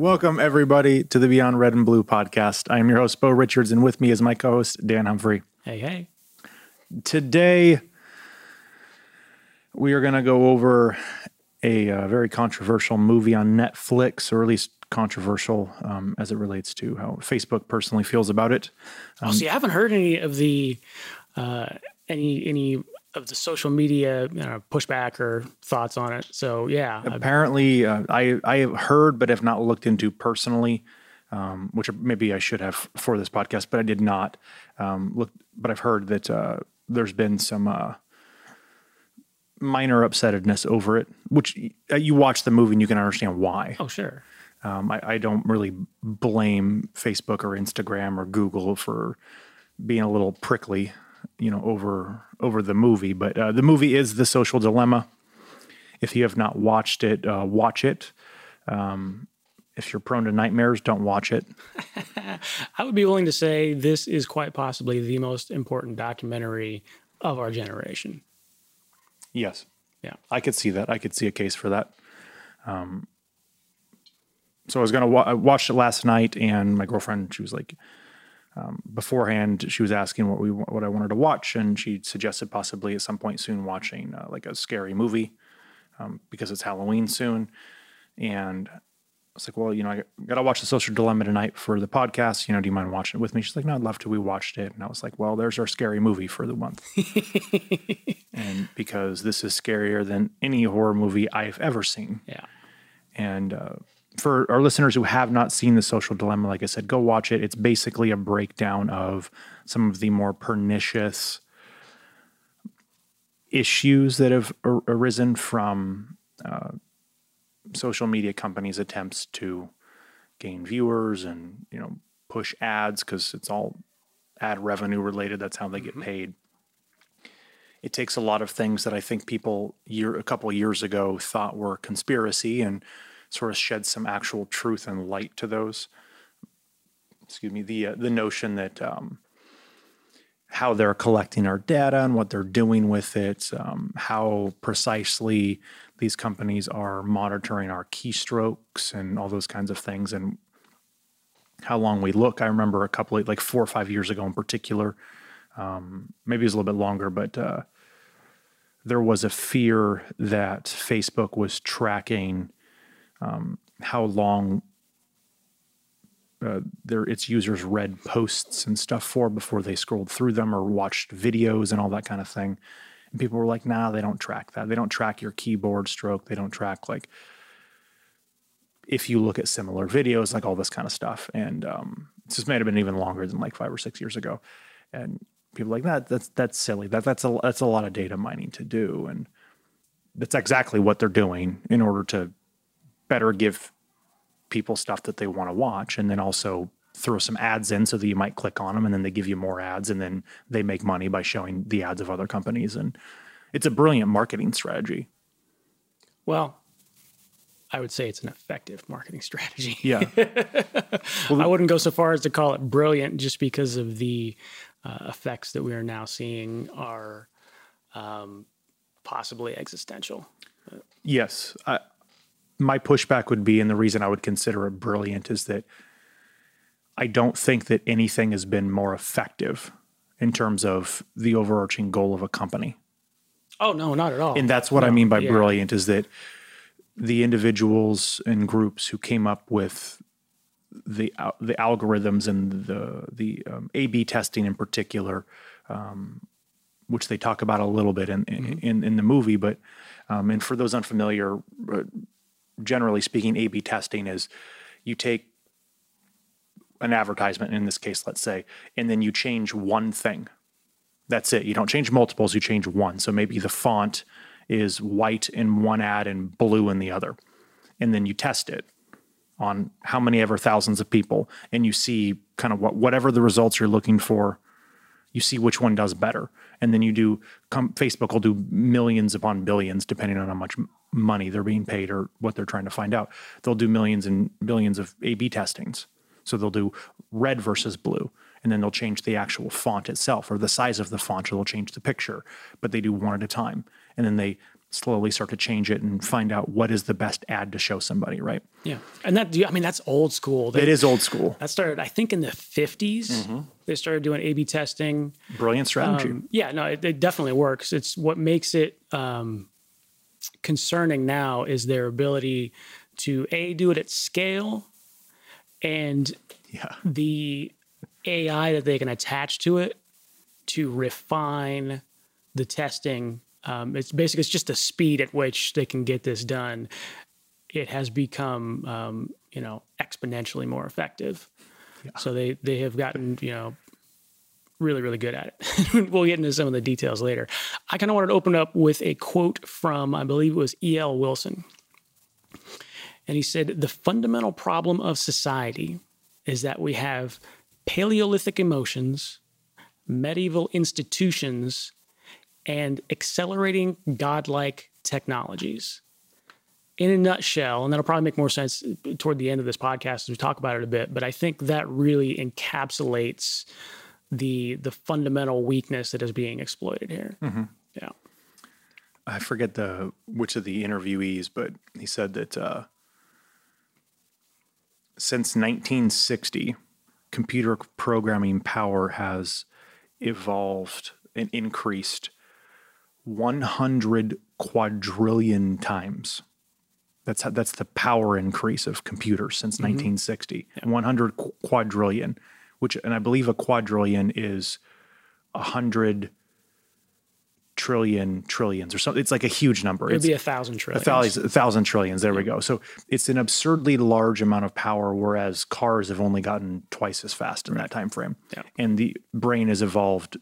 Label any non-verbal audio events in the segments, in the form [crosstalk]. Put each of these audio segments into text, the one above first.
Welcome, everybody, to the Beyond Red and Blue podcast. I am your host, Bo Richards, and with me is my co host, Dan Humphrey. Hey, hey. Today, we are going to go over a uh, very controversial movie on Netflix, or at least controversial um, as it relates to how Facebook personally feels about it. oh, see, I haven't heard any of the uh, any any of the social media you know, pushback or thoughts on it. So yeah, Apparently, uh, I I have heard, but have not looked into personally, um, which maybe I should have for this podcast, but I did not um, look. But I've heard that uh, there's been some uh, minor upsettedness over it, which uh, you watch the movie and you can understand why. oh sure. Um, I, I don't really blame Facebook or Instagram or Google for being a little prickly, you know, over over the movie. But uh, the movie is The Social Dilemma. If you have not watched it, uh, watch it. Um, if you're prone to nightmares, don't watch it. [laughs] I would be willing to say this is quite possibly the most important documentary of our generation. Yes, Yeah. I could see that. I could see a case for that. Um, so I was gonna wa- I watched it last night, and my girlfriend, she was like, um, beforehand, she was asking what we what I wanted to watch, and she suggested possibly at some point soon watching uh, like a scary movie um, because it's Halloween soon, and. I was like, well, you know, I got to watch The Social Dilemma tonight for the podcast. You know, do you mind watching it with me? She's like, no, I'd love to. We watched it. And I was like, well, there's our scary movie for the month. [laughs] and because this is scarier than any horror movie I've ever seen. Yeah. And uh, for our listeners who have not seen The Social Dilemma, like I said, go watch it. It's basically a breakdown of some of the more pernicious issues that have ar- arisen from uh, social media companies' attempts to gain viewers and you know push ads because it's all ad revenue related. That's how they get paid. It takes a lot of things that I think people year a couple of years ago thought were conspiracy and sort of shed some actual truth and light to those. Excuse me, the uh, the notion that um, how they're collecting our data and what they're doing with it, um, how precisely these companies are monitoring our keystrokes and all those kinds of things, and how long we look. I remember a couple of like four or five years ago in particular, um, maybe it was a little bit longer, but uh, there was a fear that Facebook was tracking um, how long uh, their its users read posts and stuff for before they scrolled through them or watched videos and all that kind of thing. And people were like, "Nah, they don't track that. They don't track your keyboard stroke. They don't track like if you look at similar videos, like all this kind of stuff." And um, this may have been even longer than like five or six years ago. And people like that. That's that's silly. That that's a that's a lot of data mining to do, and that's exactly what they're doing in order to better give people stuff that they want to watch and then also throw some ads in so that you might click on them and then they give you more ads and then they make money by showing the ads of other companies and it's a brilliant marketing strategy Well, I would say it's an effective marketing [laughs] strategy. yeah [laughs] well, I wouldn't go so far as to call it brilliant just because of the uh, effects that we are now seeing are um, possibly existential. yes I, my pushback would be and the reason i would consider it brilliant is that i don't think that anything has been more effective in terms of the overarching goal of a company Oh no, not at all. and that's what I mean by yeah. brilliant is that the individuals and groups who came up with the the algorithms and the the um, A/B testing in particular, um, which they talk about a little bit in in, in the movie, but um, and for those unfamiliar, uh, generally speaking, A/B testing is you take an advertisement in this case, let's say, and then you change one thing that's it. You don't change multiples, you change one. So maybe the font is white in one ad and blue in the other. And then you test it on how many ever thousands of people and you see kind of what whatever the results you're looking for, you see which one does better. And then you do come Facebook will do millions upon billions depending on how much money they're being paid or what they're trying to find out. They'll do millions and billions of A/B testings. So they'll do red versus blue, and then they'll change the actual font itself or the size of the font, or they'll change the picture. But they do one at a time, and then they slowly start to change it and find out what is the best ad to show somebody, right? Yeah, and that I mean that's old school. They, it is old school. That started, I think, in the 50s. Mm-hmm. They started doing A/B testing. Brilliant strategy. Um, yeah, no, it, it, definitely works. It's what makes it um, concerning now is their ability to a do it at scale, and yeah. the AI that they can attach to it to refine the testing. Um, it's basically it's just the speed at which they can get this done. It has become um, you know exponentially more effective. Yeah. So they they have gotten you know really really good at it. [laughs] we'll get into some of the details later. I kind of wanted to open up with a quote from I believe it was E.O. Wilson. And he said, The fundamental problem of society is that we have Paleolithic emotions, medieval institutions, and accelerating godlike technologies. In a nutshell, and that'll probably make more sense toward the end of this podcast as we talk about it a bit, but I think that really encapsulates the the fundamental weakness that is being exploited here. Mm-hmm. Yeah. I forget the which of the interviewees, but he said that uh, since 1960, computer programming power has evolved and increased 100 quadrillion times. That's how, that's the power increase of computers since mm-hmm. 1960. Yeah. 100 quadrillion, which and I believe a quadrillion is a hundred trillion trillions or something. It's like a huge number. It'd it's be a thousand trillions. A thousand, a thousand trillions. There yeah. we go. So it's an absurdly large amount of power, whereas cars have only gotten twice as fast in right. that time frame. Yeah. And the brain has evolved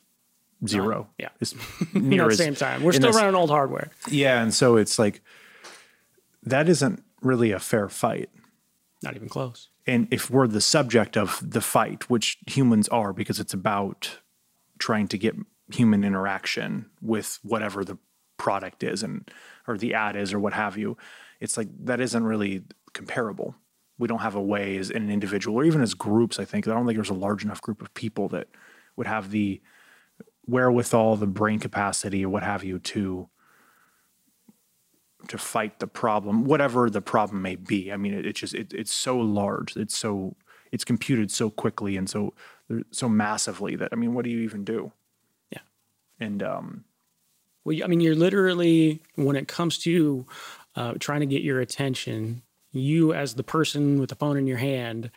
zero. yeah. It's [laughs] near at the same time. We're still running old hardware. Yeah. And so it's like that isn't really a fair fight. Not even close. And if we're the subject of the fight, which humans are, because it's about trying to get human interaction with whatever the product is and or the ad is or what have you it's like that isn't really comparable. We don't have a way as an individual or even as groups i think. I don't think there's a large enough group of people that would have the wherewithal the brain capacity or what have you to to fight the problem whatever the problem may be. I mean it, it's just it, it's so large it's so it's computed so quickly and so so massively that i mean what do you even do? Yeah, and um, well, I mean, you're literally when it comes to uh, trying to get your attention, you as the person with the phone in your hand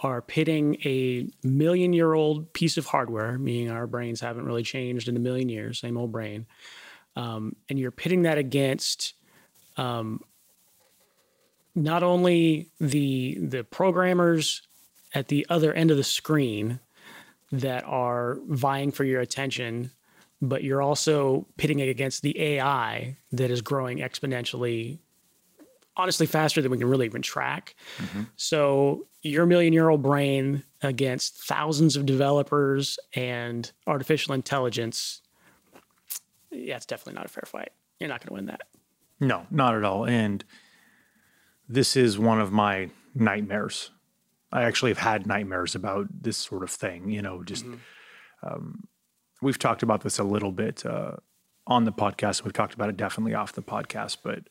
are pitting a million year old piece of hardware, meaning our brains haven't really changed in a million years, same old brain, um, and you're pitting that against um, not only the the programmers at the other end of the screen that are vying for your attention but you're also pitting it against the AI that is growing exponentially, honestly, faster than we can really even track. Mm-hmm. So, your million year old brain against thousands of developers and artificial intelligence, yeah, it's definitely not a fair fight. You're not going to win that. No, not at all. And this is one of my nightmares. I actually have had nightmares about this sort of thing, you know, just. Mm-hmm. Um, we've talked about this a little bit uh, on the podcast. We've talked about it definitely off the podcast, but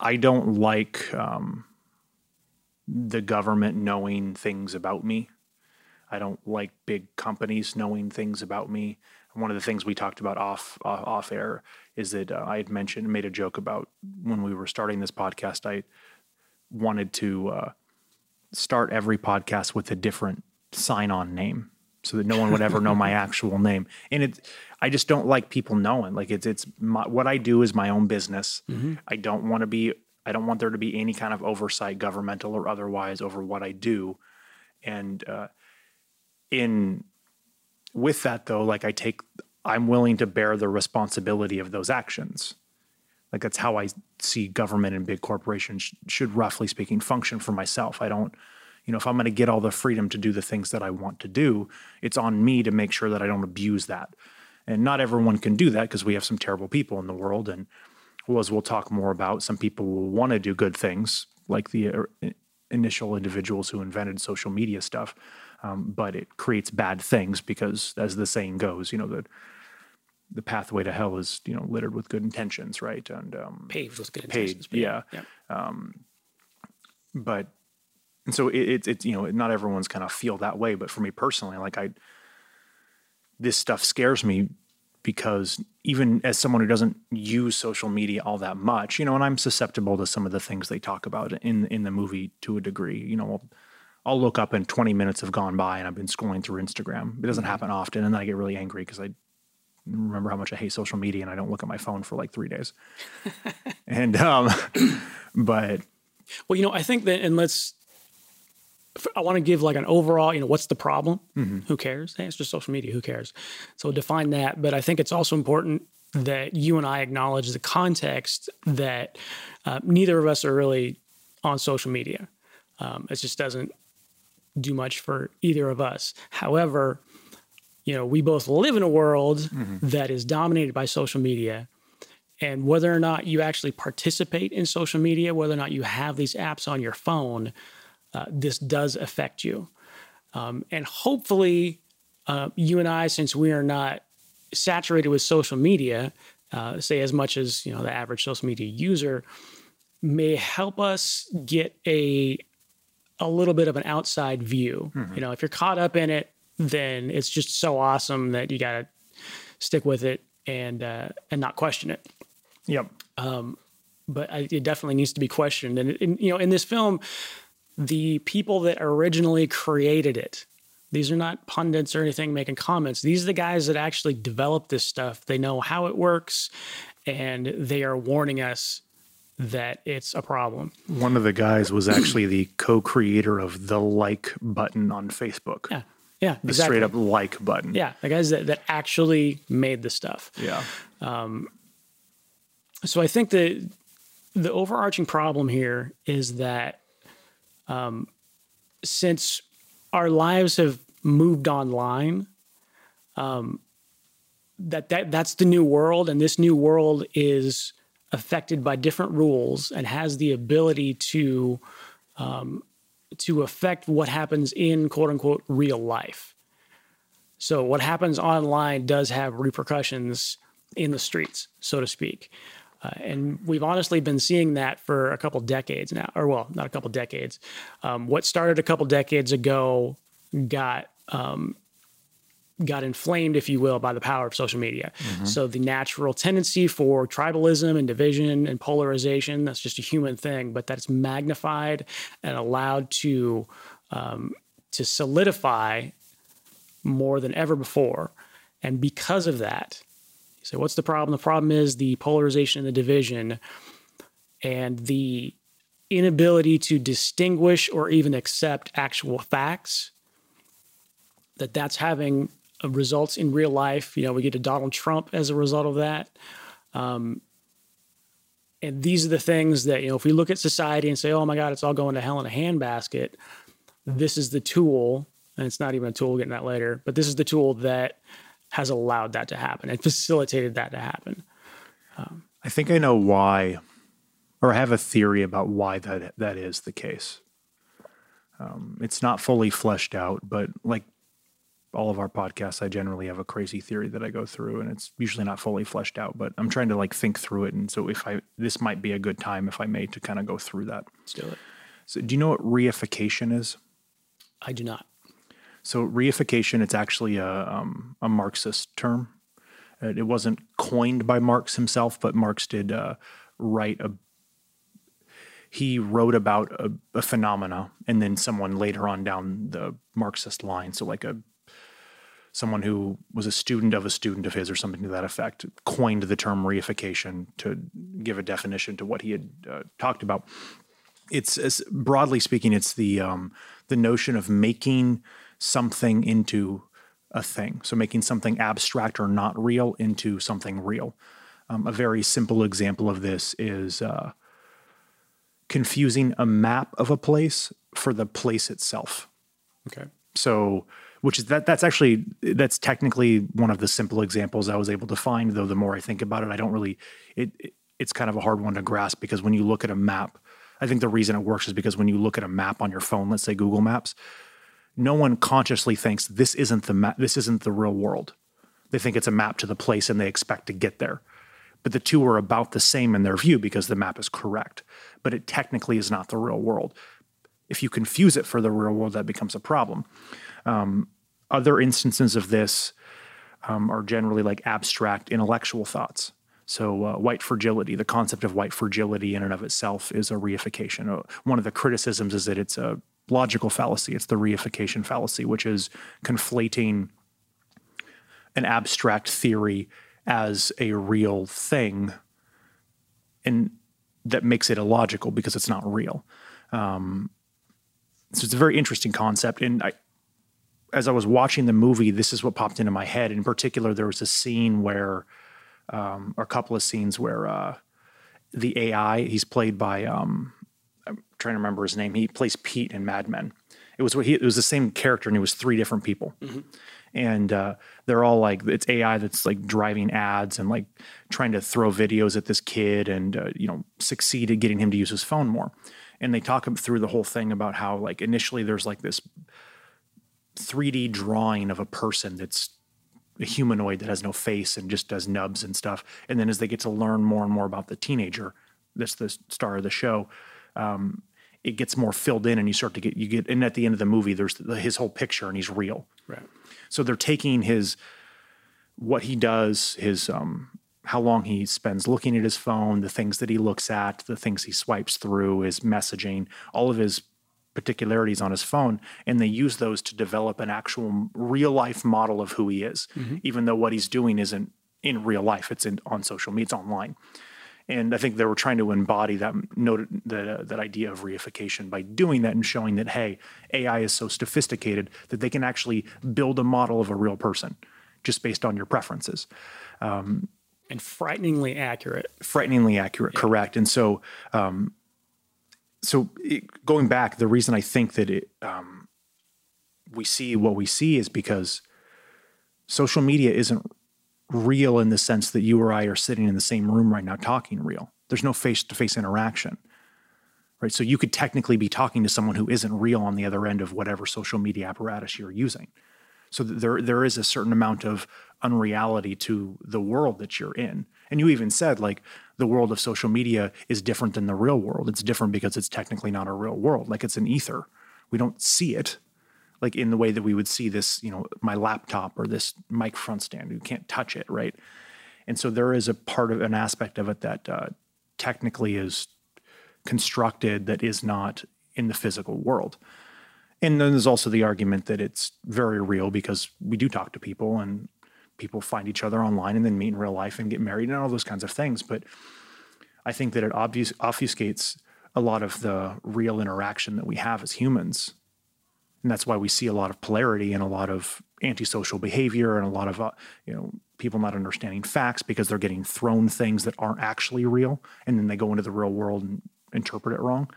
I don't like um, the government knowing things about me. I don't like big companies knowing things about me. One of the things we talked about off off, off air is that uh, I had mentioned, made a joke about when we were starting this podcast. I wanted to uh, start every podcast with a different sign-on name so that no one would ever know my [laughs] actual name. And it, I just don't like people knowing. Like it's it's my, what I do is my own business. Mm-hmm. I don't want to be. I don't want there to be any kind of oversight, governmental or otherwise, over what I do. And uh, in with that though, like I take, I'm willing to bear the responsibility of those actions. Like that's how I see government and big corporations should, roughly speaking, function for myself. I don't you know, if I'm going to get all the freedom to do the things that I want to do, it's on me to make sure that I don't abuse that. And not everyone can do that because we have some terrible people in the world. And well, as we'll talk more about, some people will want to do good things, like the uh, initial individuals who invented social media stuff. Um, but it creates bad things because, as the saying goes, you know, that the pathway to hell is you know littered with good intentions, right? And um, Paved with good Paved, intentions. but yeah. but and so it, it's it's you know not everyone's kind of feel that way but for me personally like i this stuff scares me because even as someone who doesn't use social media all that much you know and i'm susceptible to some of the things they talk about in in the movie to a degree you know I'll, I'll look up and 20 minutes have gone by and I've been scrolling through Instagram. It doesn't happen often. And then I get really angry because I remember how much I hate social media and I don't look at my phone for like three days. [laughs] and, um, [clears throat] but Well, you know, I think that, and let's, I want to give like an overall, you know, what's the problem? Who cares? Hey, it's just social media. Who cares? So define that. But I think it's also important that you and I acknowledge the context that uh, neither of us are really on social media. Um, it just doesn't do much for either of us. However, you know, we both live in a world that is dominated by social media and whether or not you actually participate in social media, whether or not you have these apps on your phone, uh, this does affect you. Um, and hopefully, uh, you and I, since we are not saturated with social media, uh, say as much as you know the average social media user, may help us get a a little bit of an outside view. You know, if you're caught up in it, then it's just so awesome that you got to stick with it and uh, and not question it yep. but I, it definitely needs to be questioned. And, and, you know, in this film, the people that originally created it, these are not pundits or anything making comments. These are the guys that actually developed this stuff. They know how it works, and they are warning us that it's a problem. One of the guys was actually the co-creator of the like button on Facebook. Yeah, yeah, The exactly. straight up like button. Yeah, the guys that, that actually made the stuff. Yeah. Um, so I think the the overarching problem here is that um, since our lives have moved online, um, that that that's the new world, and this new world is affected by different rules and has the ability to um, to affect what happens in quote unquote real life. So what happens online does have repercussions in the streets, so to speak. Uh, and we've honestly been seeing that for a couple decades now, or well, not a couple decades. Um, what started a couple decades ago got um, got inflamed, if you will, by the power of social media. So the natural tendency for tribalism and division and polarization, that's just a human thing, but that's magnified and allowed to um, to solidify more than ever before. And because of that, you say, what's the problem? The problem is the polarization and the division and the inability to distinguish or even accept actual facts that that's having results in real life. You know we get to donald trump as a result of that. Um, and these are the things that you know if we look at society and say oh my god it's all going to hell in a handbasket this is the tool and it's not even a tool we'll get that later but this is the tool that has allowed that to happen and facilitated that to happen. I think I know why, or I have a theory about why that that is the case. Um, it's not fully fleshed out, but like all of our podcasts, I generally have a crazy theory that I go through, and it's usually not fully fleshed out. But I'm trying to like think through it, and so if I this might be a good time, if I may, to kind of go through that. let's do it So, do you know what reification is? i do not So reification, it's actually a, um, a Marxist term. Uh, It wasn't coined by Marx himself, but Marx did uh, write a. He wrote about a, a phenomena, and then someone later on down the Marxist line, so like a someone who was a student of a student of his or something to that effect, coined the term reification to give a definition to what he had uh, talked about it's as broadly speaking, it's the um, the notion of making something into a thing. So making something abstract or not real into something real. Um, a very simple example of this is uh, confusing a map of a place for the place itself. okay So, which is that that's actually that's technically one of the simple examples I was able to find. Though the more I think about it, I don't really it, it it's kind of a hard one to grasp because when you look at a map, I think the reason it works is because when you look at a map on your phone, let's say Google Maps, no one consciously thinks this isn't the map, this isn't the real world. They think it's a map to the place and they expect to get there. But the two are about the same in their view because the map is correct. But it technically is not the real world. If you confuse it for the real world, that becomes a problem. Um, other instances of this um, are generally like abstract intellectual thoughts. So, uh, white fragility, the concept of white fragility in and of itself is a reification. Uh, one of the criticisms is that it's a logical fallacy. It's the reification fallacy, which is conflating an abstract theory as a real thing and that makes it illogical because it's not real. Um, so it's a very interesting concept. And I, as I was watching the movie, this is what popped into my head. In particular, there was a scene where, um, or a couple of scenes where uh, the AI, he's played by, um, I'm trying to remember his name. He plays Pete in Mad Men. It was what he, it was the same character, and it was three different people. Mm-hmm and uh, they're all like it's AI that's like driving ads and like trying to throw videos at this kid and uh, you know succeed at getting him to use his phone more. And they talk him through the whole thing about how like initially there's like this 3D drawing of a person that's a humanoid that has no face and just does nubs and stuff. And then as they get to learn more and more about the teenager, that's the star of the show. Um, it gets more filled in, and you start to get you get. And at the end of the movie, there's his whole picture, and he's real. Right. So they're taking his what he does, his um, how long he spends looking at his phone, the things that he looks at, the things he swipes through, his messaging, all of his particularities on his phone, and they use those to develop an actual real life model of who he is, mm-hmm. even though what he's doing isn't in real life; it's in on social media, it's online. And I think they were trying to embody that note, that, uh, that idea of reification by doing that and showing that, hey, AI is so sophisticated that they can actually build a model of a real person just based on your preferences. Um, and frighteningly accurate. Frighteningly accurate, yeah. correct. And so, um, so it, going back, the reason I think that it, um, we see what we see is because social media isn't real in the sense that you or I are sitting in the same room right now talking real. There's no face to face interaction. Right. So you could technically be talking to someone who isn't real on the other end of whatever social media apparatus you're using. So there there is a certain amount of unreality to the world that you're in. And you even said like the world of social media is different than the real world. It's different because it's technically not a real world. Like it's an ether. We don't see it like in the way that we would see this, you know, my laptop or this mic front stand. You can't touch it, right? And so there is a part of an aspect of it that uh, technically is constructed that is not in the physical world. And then there's also the argument that it's very real because we do talk to people and people find each other online and then meet in real life and get married and all those kinds of things. But I think that it obfuscates a lot of the real interaction that we have as humans and that's why we see a lot of polarity and a lot of antisocial behavior and a lot of uh, you know people not understanding facts because they're getting thrown things that aren't actually real and then they go into the real world and interpret it wrong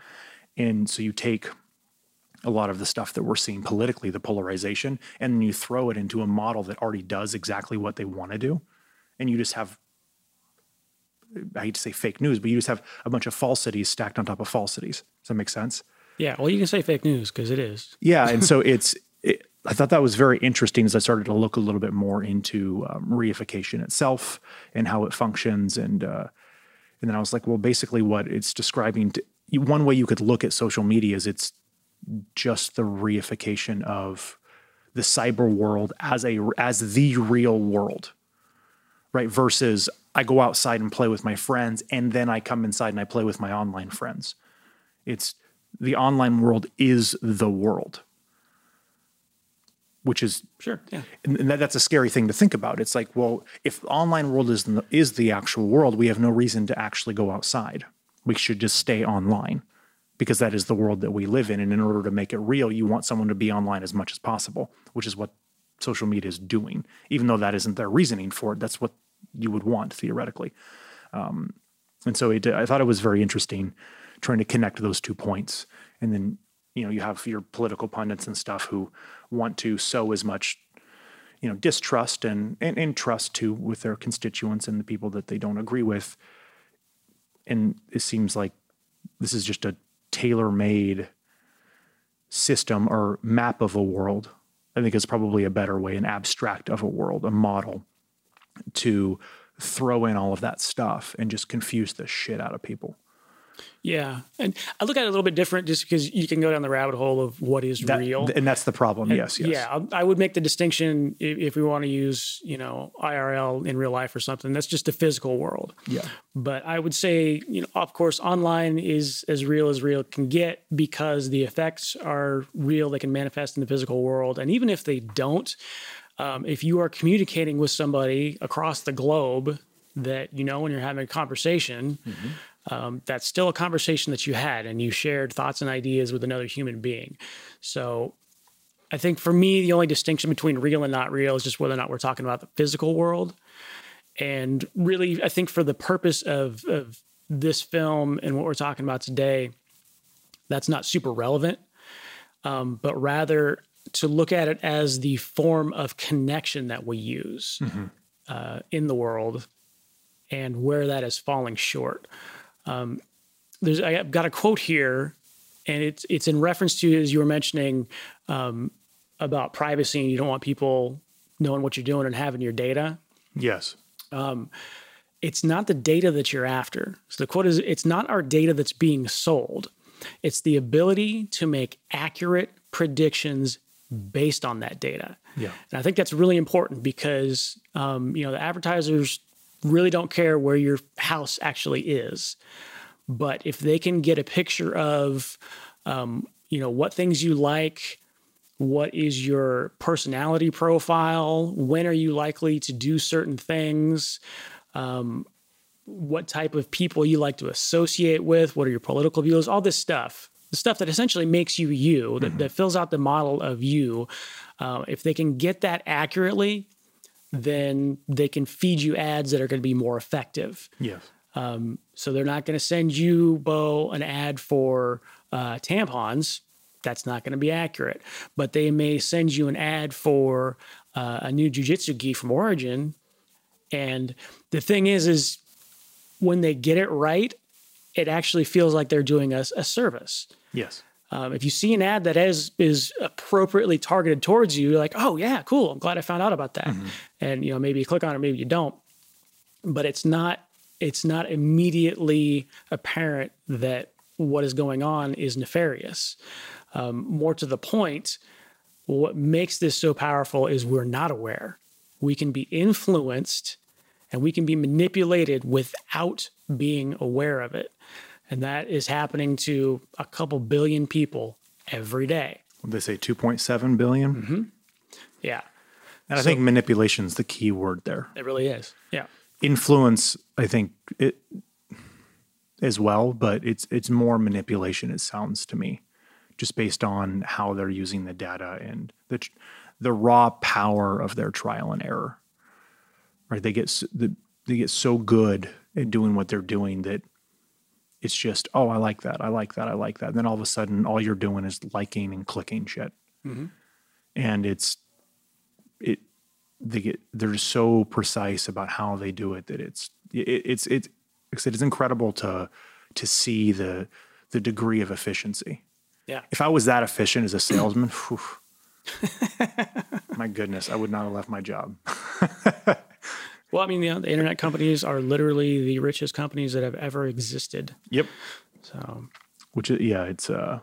and so you take a lot of the stuff that we're seeing politically the polarization and then you throw it into a model that already does exactly what they want to do and you just have I hate to say fake news, but you just have a bunch of falsities stacked on top of falsities. Does that make sense? Yeah, well, you can say fake news because it is. Yeah, and so it's. It, I thought that was very interesting as I started to look a little bit more into um, reification itself and how it functions, and uh, and then I was like, well, basically, what it's describing. To, one way you could look at social media is it's just the reification of the cyber world as a as the real world, right? Versus I go outside and play with my friends, and then I come inside and I play with my online friends. It's the online world is the world. Which is sure yeah. And that, that's a scary thing to think about. It's like well if the online world is the, is the actual world we have no reason to actually go outside. We should just stay online because that is the world that we live in and in order to make it real you want someone to be online as much as possible which is what social media is doing even though that isn't their reasoning for it that's what you would want theoretically um, and so it, i thought it was very interesting trying to connect those two points. And then, you know, you have your political pundits and stuff who want to sow as much, you know, distrust and, and, and trust to with their constituents and the people that they don't agree with. And it seems like this is just a tailor made system or map of a world. I think is probably a better way, an abstract of a world, a model to throw in all of that stuff and just confuse the shit out of people. Yeah, and I look at it a little bit different, just because you can go down the rabbit hole of what is That- real. and that's the problem. yes, yes. Yeah, I would make the distinction if, if we want to use, you know, IRL in real life or something. That's just the physical world. Yeah. But I would say, you know, of course, online is as real as real can get because the effects are real. They can manifest in the physical world, and even if they don't, um, if you are communicating with somebody across the globe that you know when you're having a conversation, um, that's still a conversation that you had, and you shared thoughts and ideas with another human being. So I think for me, the only distinction between real and not real is just whether or not we're talking about the physical world. And really, I think for the purpose of, of this film and what we're talking about today, that's not super relevant, um, but rather to look at it as the form of connection that we use uh, in the world and where that is falling short. Um, there's I've got a quote here, and it's it's in reference to as you were mentioning um, about privacy, and you don't want people knowing what you're doing and having your data. Yes. Um, It's not the data that you're after. So the quote is it's not our data that's being sold. It's the ability to make accurate predictions based on that data. Yeah. And I think that's really important because um, you know the advertisers really don't care where your house actually is, but if they can get a picture of um, you know what things you like, what is your personality profile, when are you likely to do certain things, um, what type of people you like to associate with, what are your political views, all this stuff. The stuff that essentially makes you you, that, that fills out the model of you. Uh, if they can get that accurately, then they can feed you ads that are going to be more effective. Yes. So they're not going to send you, Bo, an ad for uh, tampons. That's not going to be accurate. But they may send you an ad for uh, a new jujitsu gi from Origin. And the thing is, is when they get it right, it actually feels like they're doing us a service. Yes. Um, if you see an ad that is is appropriately targeted towards you, you're like, oh yeah, cool. I'm glad I found out about that. And you know, maybe you click on it, maybe you don't. But it's not it's not immediately apparent that what is going on is nefarious. Um, more to the point, what makes this so powerful is we're not aware. We can be influenced and we can be manipulated without being aware of it. And that is happening to a couple billion people every day. They say 2.7 billion. Mm-hmm. Yeah, And I think manipulation is the key word there. it really is. Yeah. Influence, I think it as well, but it's it's more manipulation. It sounds to me, just based on how they're using the data and the the raw power of their trial and error. Right? They get they get so good at doing what they're doing that it's just oh I like that I like that I like that. And then all of a sudden all you're doing is liking and clicking shit, mm-hmm. and it's it they get they're so precise about how they do it that it's it, it's it's it's incredible to to see the the degree of efficiency. Yeah. If I was that efficient as a salesman, [clears throat] whew, my goodness, I would not have left my job. [laughs] Well, I mean, you know, the internet companies are literally the richest companies that have ever existed. Yep. So, Which is- yeah, it's uh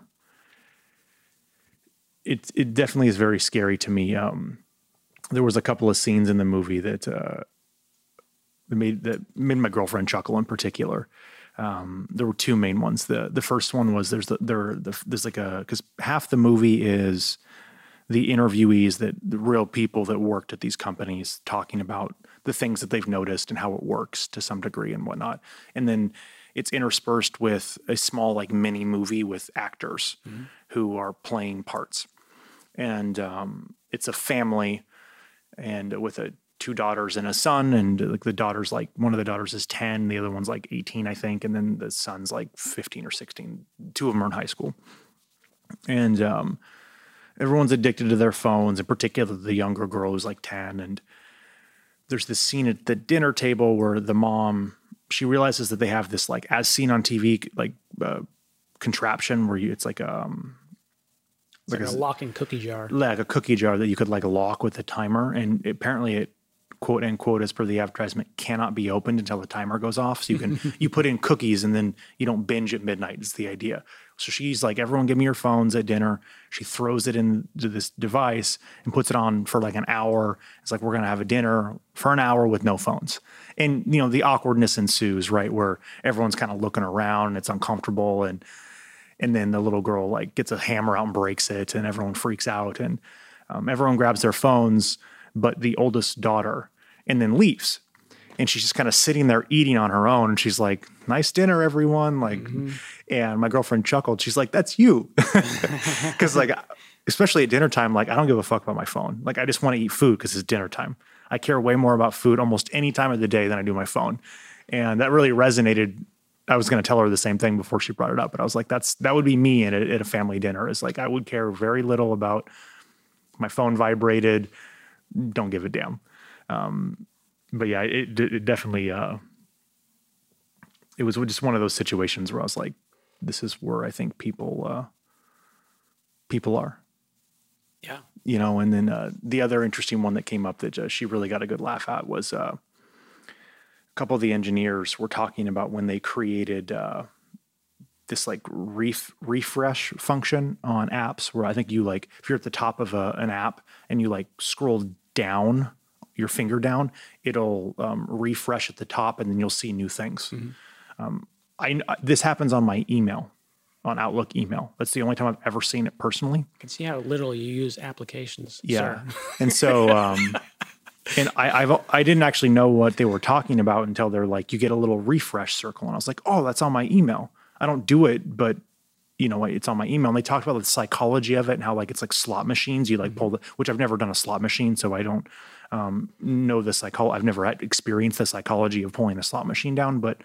it it definitely is very scary to me. Um there was a couple of scenes in the movie that uh that made that made my girlfriend chuckle in particular. Um, there were two main ones. The the first one was there's the there the, there's like a because half the movie is the interviewees that the real people that worked at these companies talking about the things that they've noticed and how it works to some degree and whatnot. And then it's interspersed with a small like mini movie with actors who are playing parts. And um, it's a family and with a two daughters and a son and like the daughter's like one of the daughters is 10 the other one's like 18 i think and then the son's like 15 or 16 two of them are in high school and um, everyone's addicted to their phones in particular the younger girl who's like 10 and there's this scene at the dinner table where the mom she realizes that they have this like as seen on tv like uh, contraption where you it's like um it's like a locking cookie jar. like a cookie jar that you could like lock with a timer. And apparently it quote unquote as per the advertisement cannot be opened until the timer goes off. So you can [laughs] you put in cookies and then you don't binge at midnight is the idea so she's like everyone give me your phones at dinner. She throws it into this device and puts it on for like an hour. It's like we're going to have a dinner for an hour with no phones. And you know the awkwardness ensues right where everyone's kind of looking around and it's uncomfortable and and then the little girl like gets a hammer out and breaks it and everyone freaks out and um, everyone grabs their phones but the oldest daughter and then leaves and she's just kind of sitting there eating on her own and she's like nice dinner everyone like mm-hmm. and my girlfriend chuckled she's like that's you [laughs] because like especially at dinner time like i don't give a fuck about my phone like i just want to eat food because it's dinner time i care way more about food almost any time of the day than i do my phone and that really resonated I was going to tell her the same thing before she brought it up, but I was like, that's that would be me at a, at a family dinner. Is like I would care very little about my phone vibrated. Don't give a damn. Um, but yeah, it, it definitely uh, it was just one of those situations where I was like, this is where I think people uh, people are. Yeah. You know, and then uh, the other interesting one that came up that uh, she really got a good laugh at was uh, a couple of the engineers were talking about when they created uh, this like ref- refresh function on apps where I think you like if you're at the top of a, an app and you like scroll down your finger down, it'll um, refresh at the top and then you'll see new things. Mm-hmm. Um, I this happens on my email, on Outlook email. That's the only time I've ever seen it personally. I can see how little you use applications. Yeah, and so um, and I I've, I didn't actually know what they were talking about until they're like, you get a little refresh circle, and I was like, oh, that's on my email. I don't do it, but you know, it's on my email. And they talked about the psychology of it and how like it's like slot machines. You like pull the, which I've never done a slot machine, so I don't um, know the psychology. I've never experienced the psychology of pulling a slot machine down, but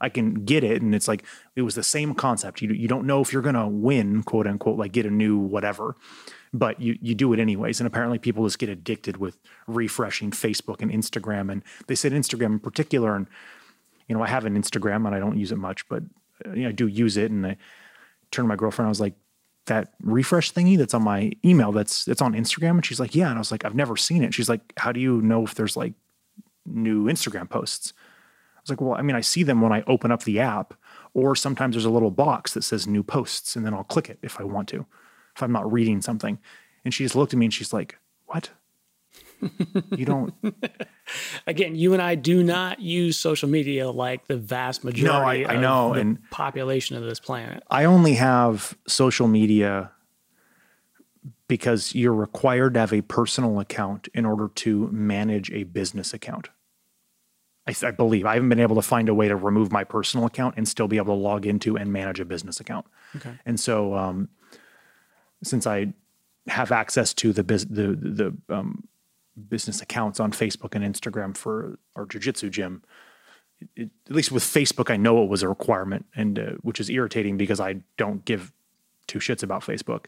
I can get it. And it's like it was the same concept. You you don't know if you're gonna win, quote unquote, like get a new whatever but you you do it anyways. And apparently, people just get addicted with refreshing Facebook and Instagram. And they said Instagram in particular. And you know, I have an Instagram and I don't use it much, but uh, you know, I do use it. And I turned to my girlfriend. I was like, that refresh thingy that's on my email that's it's on Instagram. And she's like, yeah. And I was like, I've never seen it. She's like, how do you know if there's like new Instagram posts? I was like, well, I mean, I see them when I open up the app, or sometimes there's a little box that says new posts, and then I'll click it if I want to if I'm not reading something. And she just looked at me and she's like, What? You don't [laughs] again you and i do not use social media like the vast majority no, I, I know and population of this planet. I only have social media because you're required to have a personal account in order to manage a business account. I, I, believe. I haven't been able to find a way to remove my personal account and still be able to log into and manage a business account. Okay. and so um, since I have access to the the the um, business accounts on Facebook and Instagram for our jujitsu gym. It, at least with Facebook, I know it was a requirement, and uh, which is irritating because I don't give two shits about Facebook,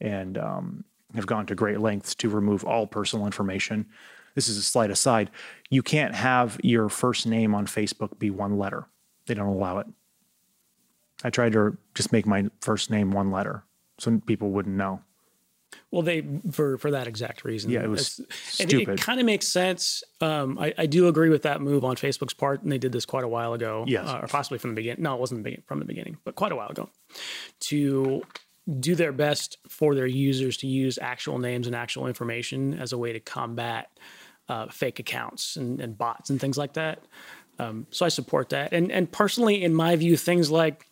and um, have gone to great lengths to remove all personal information. This is a slight aside. You can't have your first name on Facebook be one letter. They don't allow it. I tried to just make my first name one letter so people wouldn't know. Well, they for for that exact reason. Yeah, it was stupid. It, it kind of makes sense. Um, I, I, do agree with that move on Facebook's part, and they did this quite a while ago. Yes, uh, or possibly from the beginning. No, it wasn't the from the beginning, but quite a while ago, to do their best for their users to use actual names and actual information as a way to combat uh, fake accounts and, and, bots and things like that. Um, so I support that, and and personally, in my view, things like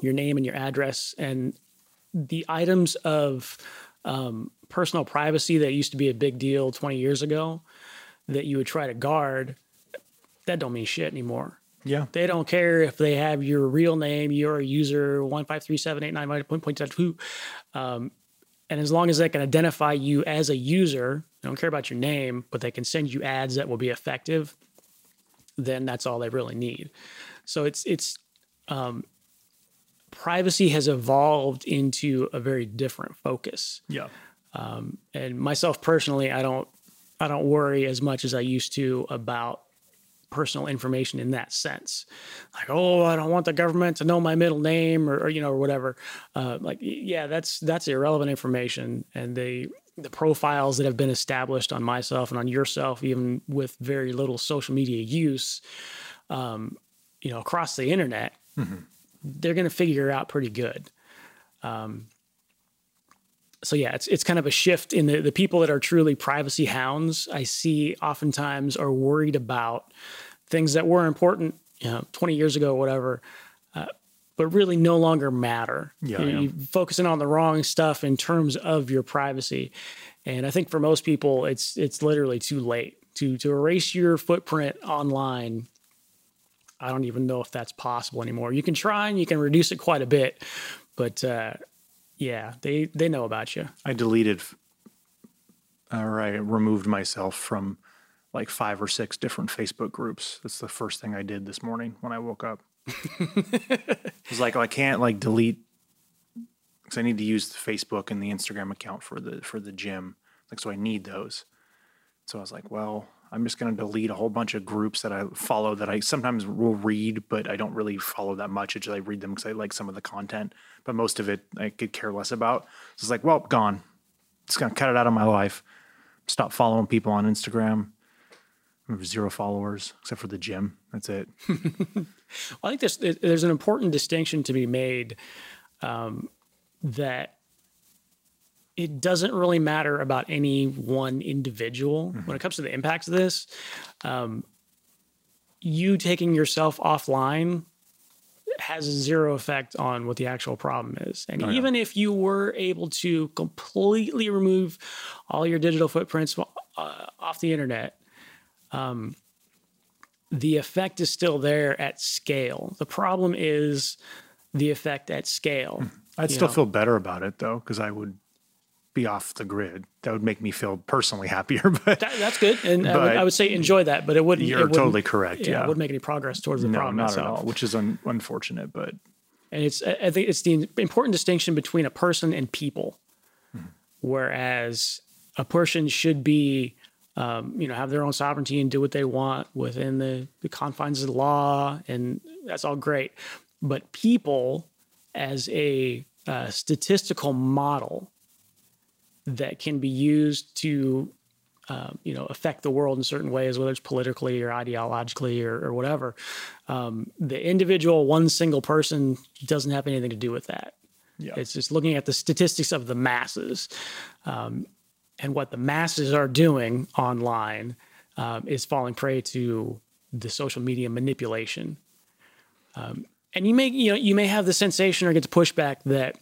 your name and your address and the items of um, personal privacy that used to be a big deal 20 years ago that you would try to guard, that don't mean shit anymore. Yeah. They don't care if they have your real name, you're a user 1537899.2. Um, and as long as they can identify you as a user, they don't care about your name, but they can send you ads that will be effective, then that's all they really need. So it's it's um, privacy has evolved into a very different focus. Yeah. Um, and myself personally, I don't I don't worry as much as I used to about personal information in that sense. Like, oh, I don't want the government to know my middle name or, or you know, or whatever. Uh, like, yeah, that's that's irrelevant information, and they the profiles that have been established on myself and on yourself, even with very little social media use, um, you know, across the internet, mm-hmm. They're going to figure out pretty good. Um, so yeah, it's it's kind of a shift in the the people that are truly privacy hounds. I see oftentimes are worried about things that were important, you know, 20 years ago, whatever, uh, but really no longer matter. Yeah, you're, yeah. you're focusing on the wrong stuff in terms of your privacy, and I think for most people, it's it's literally too late to to erase your footprint online. I don't even know if that's possible anymore. You can try and you can reduce it quite a bit, but uh, yeah, they they know about you. I deleted or I removed myself from like five or six different Facebook groups. That's the first thing I did this morning when I woke up. [laughs] it was like, oh, I can't like delete because I need to use the Facebook and the Instagram account for the for the gym. Like, so I need those. So I was like, well, I'm just going to delete a whole bunch of groups that I follow that I sometimes will read, but I don't really follow that much. It's just I read them because I like some of the content, but most of it I could care less about. So it's like, well, gone. Just going to cut it out of my life. Stop following people on Instagram. Zero followers except for the gym. That's it. [laughs] well, I think there's there's an important distinction to be made um, that it doesn't really matter about any one individual mm-hmm. when it comes to the impacts of this. Um, you taking yourself offline has zero effect on what the actual problem is. And oh, yeah. even if you were able to completely remove all your digital footprints uh, off the internet, um, the effect is still there at scale. The problem is the effect at scale. Hmm. I'd still know? feel better about it though, because I would be off the grid. That would make me feel personally [laughs] happier. But that, that's good, and I would, I would, say enjoy that. But it wouldn't. You're it wouldn't, totally correct. Yeah, yeah, it wouldn't make any progress towards the no, problem not itself. at all, which is un- unfortunate. But and it's I think it's the important distinction between a person and people, hmm. whereas a person should be. Um, you know, have their own sovereignty and do what they want within the, the confines of the law, and that's all great. But people, as a uh, statistical model, that can be used to um, you know affect the world in certain ways, whether it's politically or ideologically or, or whatever. Um, the individual, one single person, doesn't have anything to do with that. Yeah. It's just looking at the statistics of the masses, um, and what the masses are doing online um, is falling prey to the social media manipulation. Um, and you may you know you may have the sensation or get the pushback that,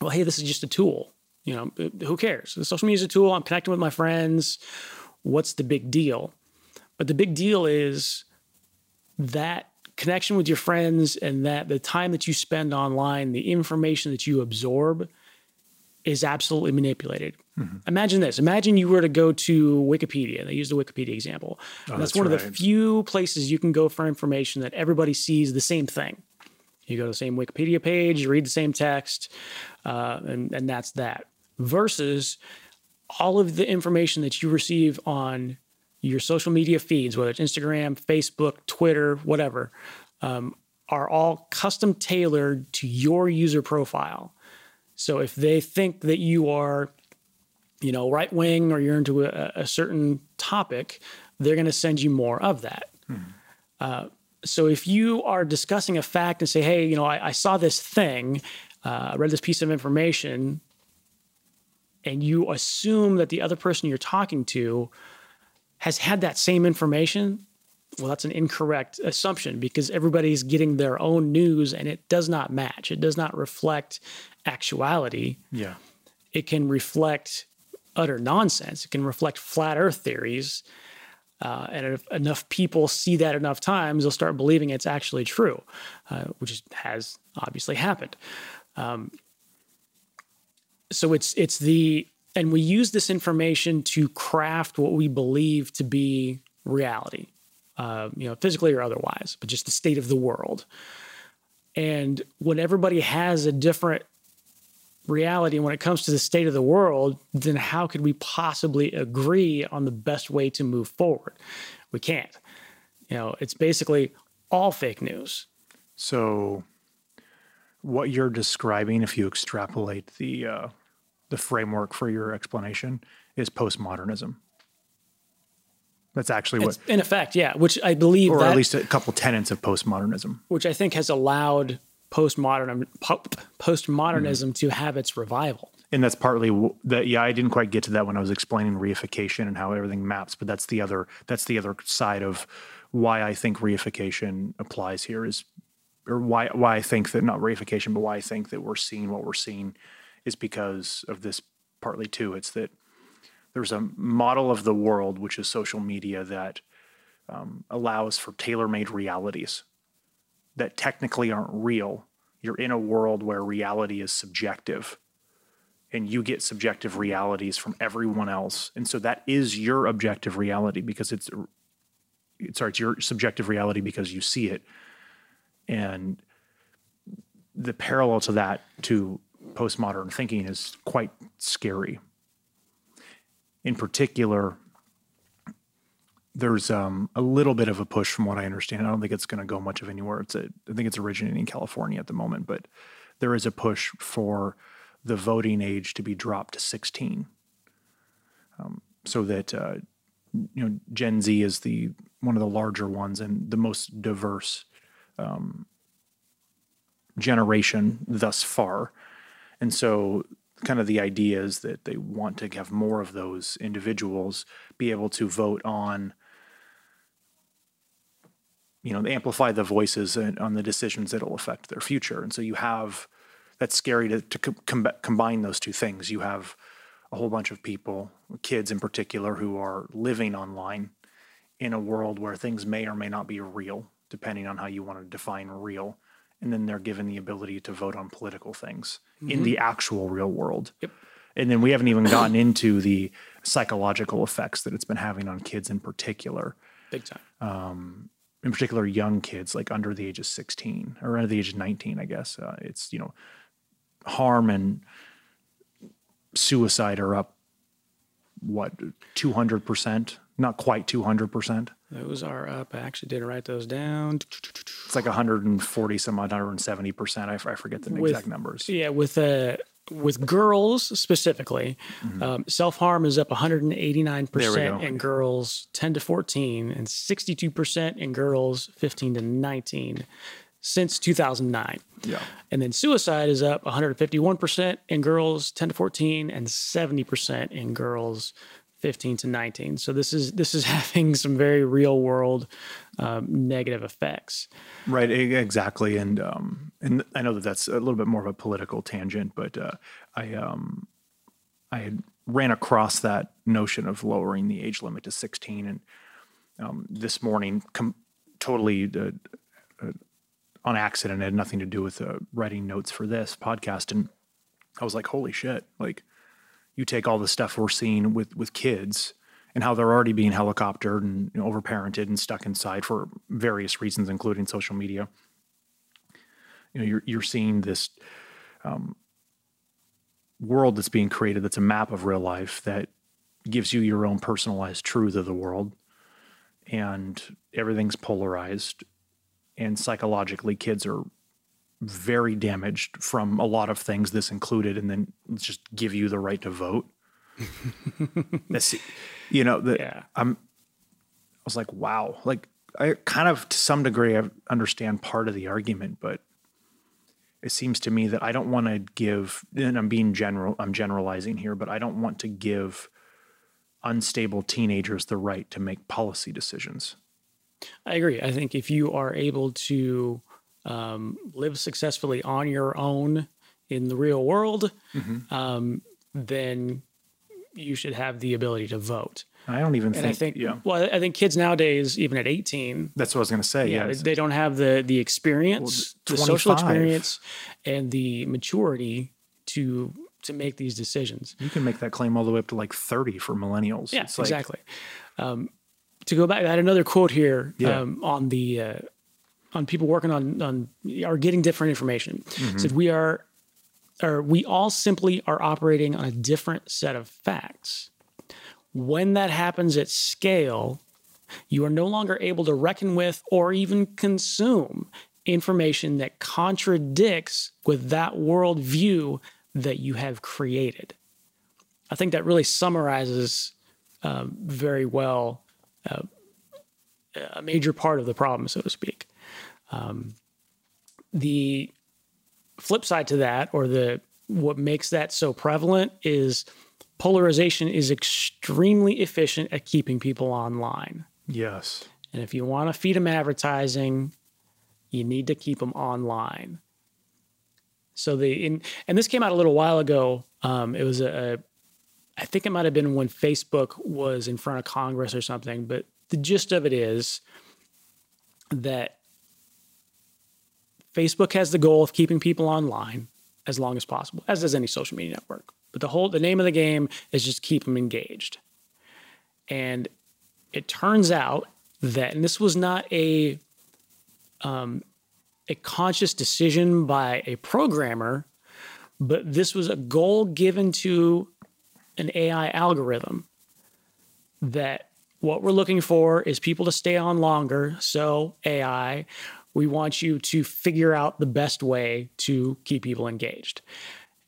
well, hey, this is just a tool you know, who cares? The social media is a tool. I'm connecting with my friends. What's the big deal? But the big deal is that connection with your friends and that the time that you spend online, the information that you absorb is absolutely manipulated. Mm-hmm. Imagine this. Imagine you were to go to Wikipedia. They use the Wikipedia example. Oh, that's, that's, one right. of the few places you can go for information that everybody sees the same thing. You go to the same Wikipedia page, you read the same text, uh, and, and that's that versus all of the information that you receive on your social media feeds, whether it's Instagram, Facebook, Twitter, whatever, um, are all custom tailored to your user profile. So if they think that you are, you know, right wing or you're into a, a, certain topic, they're going to send you more of that. Hmm. Uh, so if you are discussing a fact and say, hey, you know, I, I saw this thing, uh, I read this piece of information, and you assume that the other person you're talking to has had that same information, well, that's an incorrect assumption because everybody's getting their own news and it does not match. It does not reflect actuality. Yeah. It can reflect utter nonsense. It can reflect flat earth theories. Uh, and if enough people see that enough times, they'll start believing it's actually true, uh, which has obviously happened. Um, so it's it's the and we use this information to craft what we believe to be reality, uh, you know, physically or otherwise, but just the state of the world. And when everybody has a different reality when it comes to the state of the world, then how could we possibly agree on the best way to move forward? We can't. You know, it's basically all fake news. So, what you're describing, if you extrapolate the uh, the framework for your explanation is postmodernism. That's actually what, It's in effect, yeah. Which I believe or that, at least a couple tenets of postmodernism. which I think has allowed postmodern po- postmodernism to have its revival. and that's partly that yeah i didn't quite get to that when i was explaining reification and how everything maps but that's the other that's the other side of why i think reification applies here is or why why i think that not reification but why i think that we're seeing what we're seeing is because of this partly too. It's that there's a model of the world which is social media that um, allows for tailor-made realities that technically aren't real. You're in a world where reality is subjective and you get subjective realities from everyone else. And so that is your objective reality because it's sorry it's your subjective reality because you see it and the parallel to that to postmodern thinking is quite scary. In particular there's um, a little bit of a push from what i understand. I don't think it's going to go much of anywhere. It's a, i think it's originating in california at the moment but there is a push for the voting age to be dropped to 16 um, so that uh, you know gen z is the one of the larger ones and the most diverse um, generation thus far. And so kind of the idea is that they want to have more of those individuals be able to vote on you know amplify the voices on the decisions that will affect their future. And so you have that's scary to, to com- combine those two things. You have a whole bunch of people kids in particular who are living online in a world where things may or may not be real depending on how you want to define real and then they're given the ability to vote on political things in the actual real world. Yep. and then we haven't even gotten into the psychological effects that it's been having on kids in particular. Big time. um, in particular young kids like under the age of 16 or under the age of 19 i guess. Uh, it's you know harm and suicide are up what 200% not quite 200% Those are up. I actually didn't write those down. it's like 140 some odd 170% i, I forget the With- exact numbers Yeah, with uh, with girls specifically, um, self harm is up 189 Mm-hmm. There we percent in girls 10 to 14 and 62 percent in girls 15 to 19 since 2009. yeah And then suicide is up 151% in girls 10 to 14 and 70% in girls 15 to 19. So this is this is [laughs] having some very real world um, negative effects. Right, exactly, and um, and I know that that's a little bit more of a political tangent, but uh, I um, I had ran across that notion of lowering the age limit to sixteen, and um, this morning, com- totally uh, uh, on accident, it had nothing to do with uh, writing notes for this podcast, and I was like, holy shit, like you take all the stuff we're seeing with with kids and how they're already being helicoptered and you know, overparented and stuck inside for various reasons, including social media. You know, you're you're seeing this um, world that's being created that's a map of real life that gives you your own personalized truth of the world, and everything's polarized, and psychologically, kids are very damaged from a lot of things, this included, and then just give you the right to vote. [laughs] That's, you know, the, Yeah. I'm, I was like, wow, like I kind of to some degree I understand part of the argument, but it seems to me that I don't want to give, and I'm being general, I'm generalizing here, but I don't want to give unstable teenagers the right to make policy decisions. I agree. I think if you are able to um, live successfully on your own in the real world, Mm-hmm. um, then you should have the ability to vote. I don't even And think, I think, yeah, well, I think kids nowadays, even at 18, that's what I was going to say. yeah, Yeah, they, don't have the the experience, Well, the social experience, and the maturity to to make these decisions. you can make that claim all the way up to like 30 for millennials. Yeah, It's like- exactly. Um, to go back, I had another quote here Yeah. um, on the uh, on people working on on are getting different information. Mm-hmm. Said we are, or we all simply are operating on a different set of facts. When that happens at scale, you are no longer able to reckon with or even consume information that contradicts with that worldview that you have created. I think that really summarizes um, very well uh, a major part of the problem, so to speak. Um, the flip side to that, or the what makes that so prevalent, is polarization is extremely efficient at keeping people online. Yes. And if you want to feed them advertising, you need to keep them online. So the in, and this came out a little while ago. Um, it was a, a, I think it might have been when Facebook was in front of Congress or something. But the gist of it is that Facebook has the goal of keeping people online as long as possible, as does any social media network. But the whole the name of the game is just keep them engaged. And it turns out that, and this was not a um, a conscious decision by a programmer, but this was a goal given to an AI algorithm that what we're looking for is people to stay on longer. So, AI, we want you to figure out the best way to keep people engaged.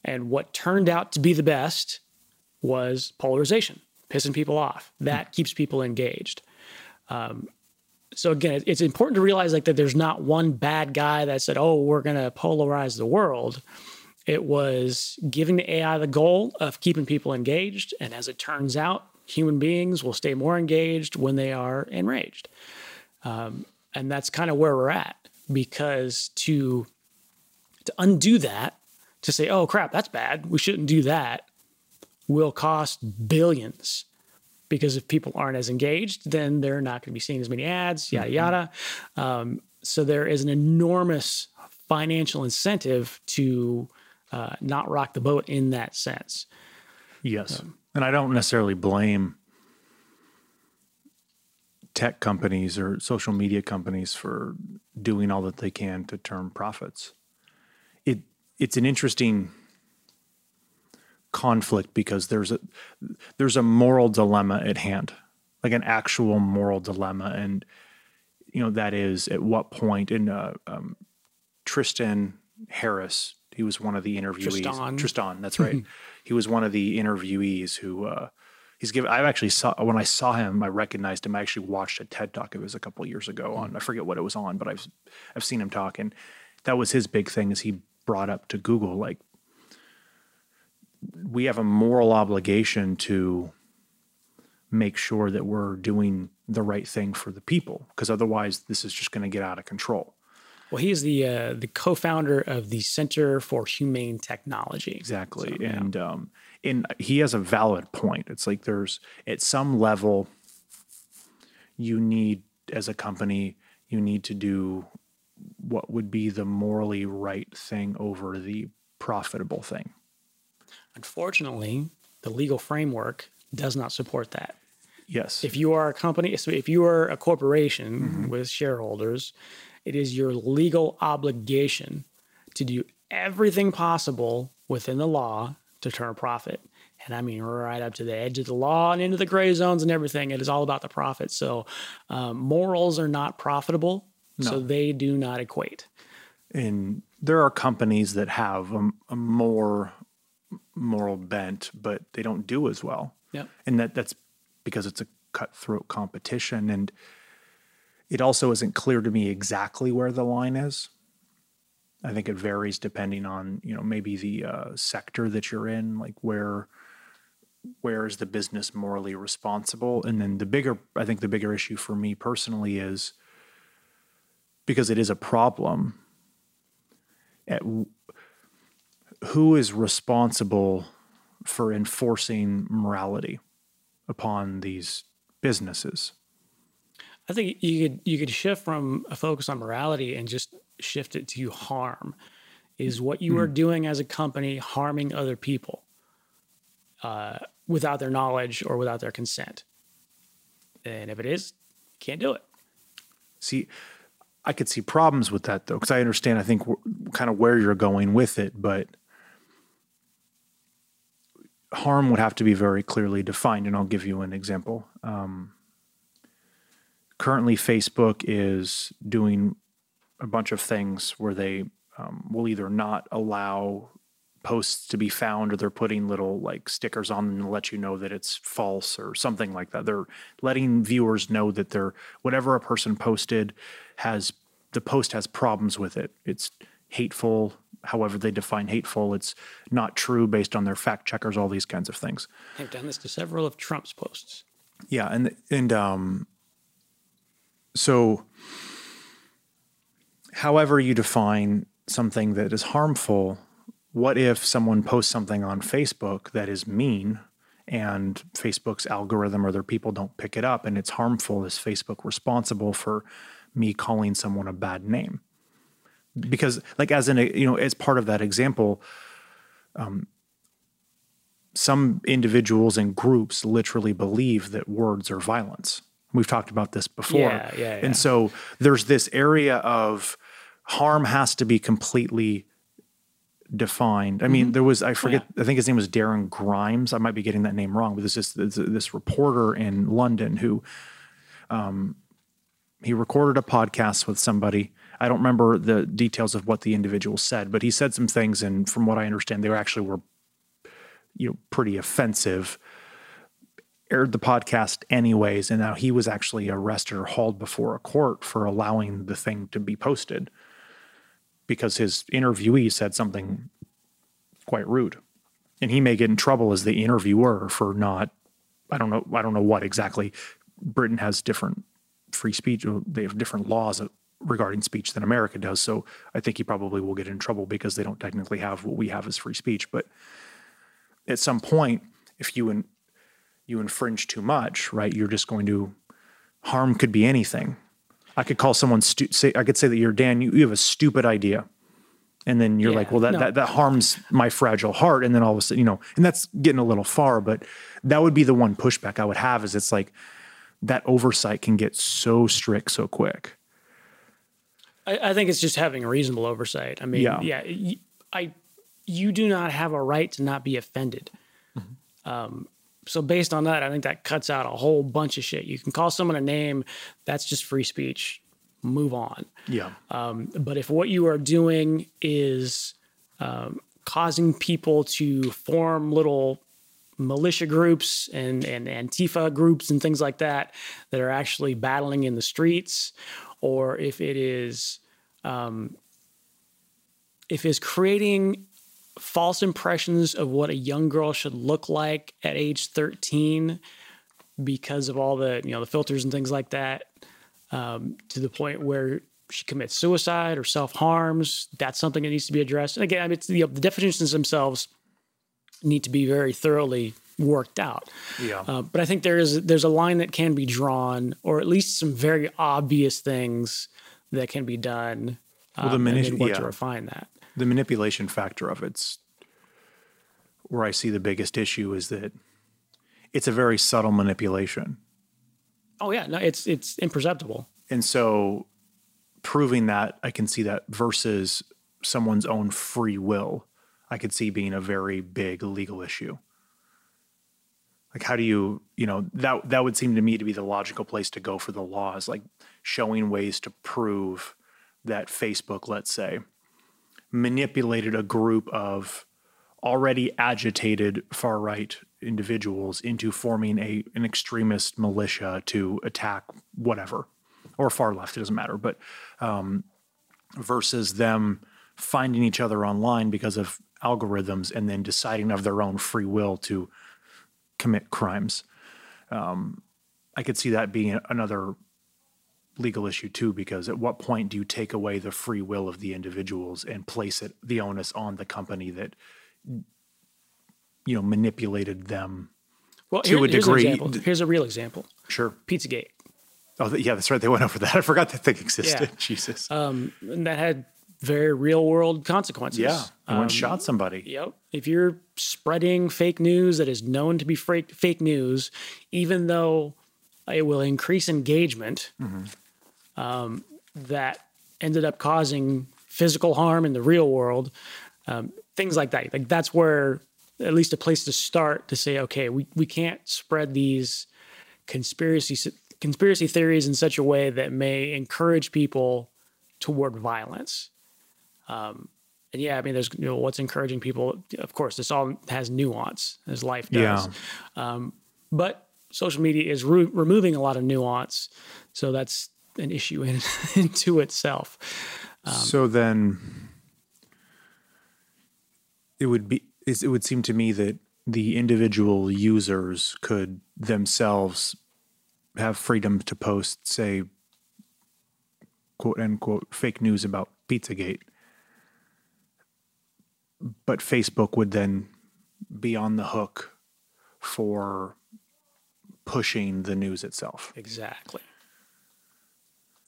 And what turned out to be the best was polarization, pissing people off. That keeps people engaged. Um, so again, it's important to realize like that there's not one bad guy that said, "Oh, we're going to polarize the world." It was giving the AI the goal of keeping people engaged, and as it turns out, human beings will stay more engaged when they are enraged, um, and that's kind of where we're at. Because to to undo that, to say, "Oh crap, that's bad. We shouldn't do that," will cost billions because if people aren't as engaged, then they're not going to be seeing as many ads, yada, mm-hmm. yada. Um, so there is an enormous financial incentive to uh, not rock the boat in that sense. Yes. Um, and I don't necessarily blame tech companies or social media companies for doing all that they can to turn profits. It it's an interesting conflict because there's a there's a moral dilemma at hand, like an actual moral dilemma, and you know that is at what point in uh, um, Tristan Harris, he was one of the interviewees. Tristan, Tristan that's right. [laughs] he was one of the interviewees who. Uh, he's given i actually saw when i saw him i recognized him i actually watched a ted talk it was a couple years ago on i forget what it was on but i've i've seen him talk and that was his big thing is he brought up to google like we have a moral obligation to make sure that we're doing the right thing for the people because otherwise this is just going to get out of control. Well, he's the uh, the co-founder of the Center for Humane Technology. Exactly, so, and yeah. um, and he has a valid point. It's like there's at some level you need as a company you need to do what would be the morally right thing over the profitable thing. Unfortunately, the legal framework does not support that. Yes. If you are a company, so if you are a corporation mm-hmm. with shareholders, it is your legal obligation to do everything possible within the law to turn a profit. And I mean, right up to the edge of the law and into the gray zones and everything. It is all about the profit. So, um, morals are not profitable. No. So they do not equate. And there are companies that have a, a more moral bent, but they don't do as well. Yeah. And that that's because it's a cutthroat competition and it also isn't clear to me exactly where the line is. I think it varies depending on, you know, maybe the uh, sector that you're in, like where where is the business morally responsible? And then the bigger I think the bigger issue for me personally is because it is a problem at who is responsible for enforcing morality upon these businesses? I think you could you could shift from a focus on morality and just shift it to harm. Is what you mm. are doing as a company harming other people uh, without their knowledge or without their consent? And if it is, can't do it. See, I could see problems with that though, because I understand. I think kind of where you're going with it, but harm would have to be very clearly defined. And I'll give you an example. Um, currently, Facebook is doing a bunch of things where they um, will either not allow posts to be found or they're putting little like stickers on them to let you know that it's false or something like that. They're letting viewers know that they're whatever a person posted has the post has problems with it. It's hateful, however they define hateful. It's not true based on their fact checkers, all these kinds of things. I've done this to several of Trump's posts. Yeah, and and um so however you define something that is harmful, what if someone posts something on Facebook that is mean and Facebook's algorithm or their people don't pick it up and it's harmful? Is Facebook responsible for me calling someone a bad name? Because, like, as in, a, you know, as part of that example, um, some individuals and groups literally believe that words are violence. We've talked about this before. Yeah, yeah, yeah. And so there's this area of harm has to be completely defined. I mean, there was I forget. I think his name was Darren Grimes. I might be getting that name wrong, but there's this this, this reporter in London who, um, he recorded a podcast with somebody. I don't remember the details of what the individual said, but he said some things, and from what I understand, they actually were, you know, pretty offensive. Aired the podcast anyways, and now he was actually arrested or hauled before a court for allowing the thing to be posted because his interviewee said something quite rude. And he may get in trouble as the interviewer for not I don't know I don't know what exactly. Britain has different free speech uh, they have different laws uh, regarding speech than America does. So I think he probably will get in trouble because they don't technically have what we have as free speech. But at some point, if you in, you infringe too much, right, you're just going to harm could be anything. I could call someone stu- say I could say that you're Dan. You, you have a stupid idea, and then you're Yeah, like, well, that, no. that that harms my fragile heart. And then all of a sudden, you know, and that's getting a little far, but that would be the one pushback I would have is it's like that oversight can get so strict so quick. I, I think it's just having reasonable oversight. I mean, Yeah. yeah, y- I you do not have a right to not be offended. Um, so based on that, I think that cuts out a whole bunch of shit. You can call someone a name, that's just free speech. Move on. Yeah, Um, but if what you are doing is um, causing people to form little militia groups and, and Antifa groups and things like that that are actually battling in the streets, or if it is um, if it's creating false impressions of what a young girl should look like at age 13 because of all the you know the filters and things like that um, to the point where she commits suicide or self harms. That's something that needs to be addressed. And again, I mean, it's, the, the definitions themselves need to be very thoroughly worked out. yeah, Uh, but I think there is there's a line that can be drawn, or at least some very obvious things that can be done. Well, the um, and minute- then work yeah. to refine that. The manipulation factor of it's where I see the biggest issue is that it's a very subtle manipulation. Oh yeah, no, it's it's imperceptible. And so proving that I can see that versus someone's own free will, I could see being a very big legal issue. Like how do you, you know, that that would seem to me to be the logical place to go for the laws, like showing ways to prove that Facebook, let's say, manipulated a group of already agitated far right individuals into forming a an extremist militia to attack whatever or far left it doesn't matter but um, versus them finding each other online because of algorithms and then deciding of their own free will to commit crimes. Um, i could see that being another legal issue too because at what point do you take away the free will of the individuals and place it the onus on the company that you know manipulated them Well, To here- a here's degree, An Here's a real example. sure Pizzagate. oh yeah that's right they went over that i forgot that thing existed Yeah. jesus Um, and that had very real world consequences. yeah i went Um, and shot somebody Yep. If you're spreading fake news that is known to be fake fake news, even though it will increase engagement, um, that ended up causing physical harm in the real world, um, things like that. Like that's where at least a place to start to say, okay, we, we can't spread these conspiracy conspiracy theories in such a way that may encourage people toward violence. Um, and yeah, I mean, there's you know what's encouraging people. Of course, this all has nuance as life does. Yeah. Um, but social media is re- removing a lot of nuance, so that's an issue in [laughs] into itself. Um, so then, it would be. It would seem to me that the individual users could themselves have freedom to post, say, quote unquote, fake news about Pizzagate but Facebook would then be on the hook for pushing the news itself. Exactly.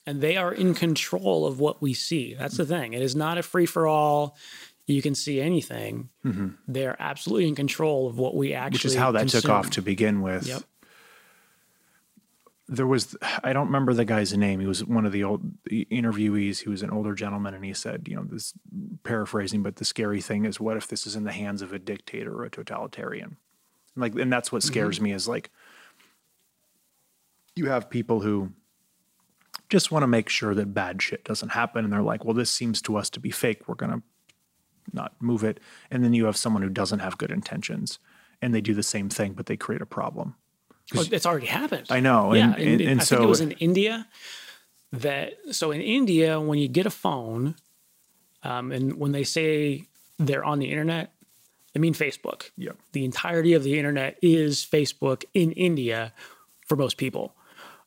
And they are in control of what we see. That's the thing. It is not a free for all. You can see anything. Mm-hmm. They're absolutely in control of what we actually. Which is how that consume. took off to begin with. Yep there was I don't remember the guy's name. He was one of the old interviewees. He was an older gentleman, and he said, you know, this paraphrasing, but the scary thing is, what if this is in the hands of a dictator or a totalitarian? Like, and that's what scares mm-hmm. me is like you have people who just want to make sure that bad shit doesn't happen, and they're like, well, this seems to us to be fake. We're gonna not move it. And then you have someone who doesn't have good intentions, and they do the same thing, but they create a problem. Well, it's already happened. I know. Yeah, and, and, and I so think it was in India that. So in India, when you get a phone, um, and when they say they're on the internet, they mean Facebook. Yeah. The entirety of the internet is Facebook in India for most people.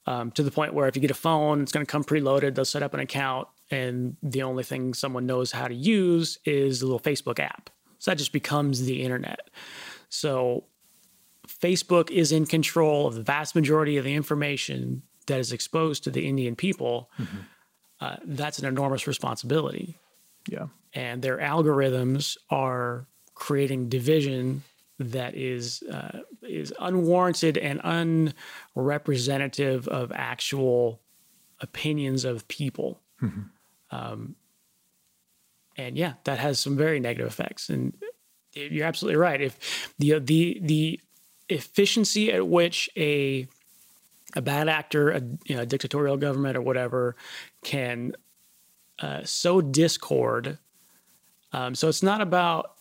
Um, to the point where if you get a phone, it's going to come preloaded. They'll set up an account, and the only thing someone knows how to use is the little Facebook app. So that just becomes the internet. So Facebook is in control of the vast majority of the information that is exposed to the Indian people, mm-hmm. uh, that's an enormous responsibility. Yeah. And their algorithms are creating division that is uh, is unwarranted and unrepresentative of actual opinions of people. Mm-hmm. Um, and yeah, that has some very negative effects. And you're absolutely right. If the the the efficiency at which a a bad actor, a, you know, a dictatorial government or whatever, can uh, sow discord. Um, so it's not about,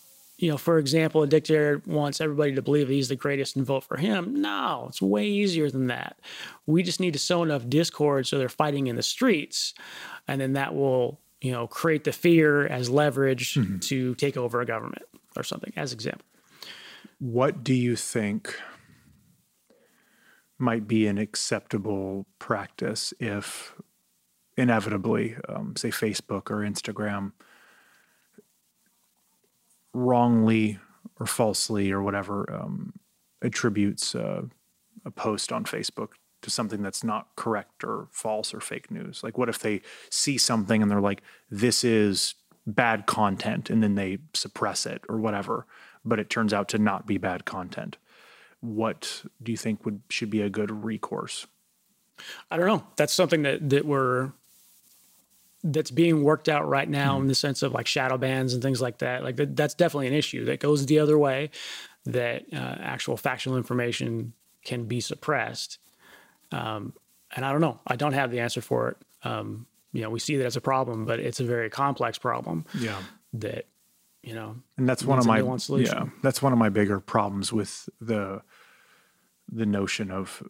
you know, for example, a dictator wants everybody to believe he's the greatest and vote for him. No, it's way easier than that. We just need to sow enough discord so they're fighting in the streets, and then that will, you know, create the fear as leverage mm-hmm. to take over a government or something, as example. What do you think might be an acceptable practice if inevitably, um, say, Facebook or Instagram wrongly or falsely or whatever um, attributes uh, a post on Facebook to something that's not correct or false or fake news? Like, what if they see something and they're like, this is bad content, and then they suppress it or whatever? but it turns out to not be bad content. What do you think would should be a good recourse? I don't know. That's something that that we're that's being worked out right now mm in the sense of like shadow bans and things like that. Like that's definitely an issue that goes the other way. That uh, actual factual information can be suppressed. Um, and I don't know. I don't have the answer for it. Um, you know, we see that as a problem, but it's a very complex problem. Yeah. That you know and that's one of my yeah that's one of my bigger problems with the the notion of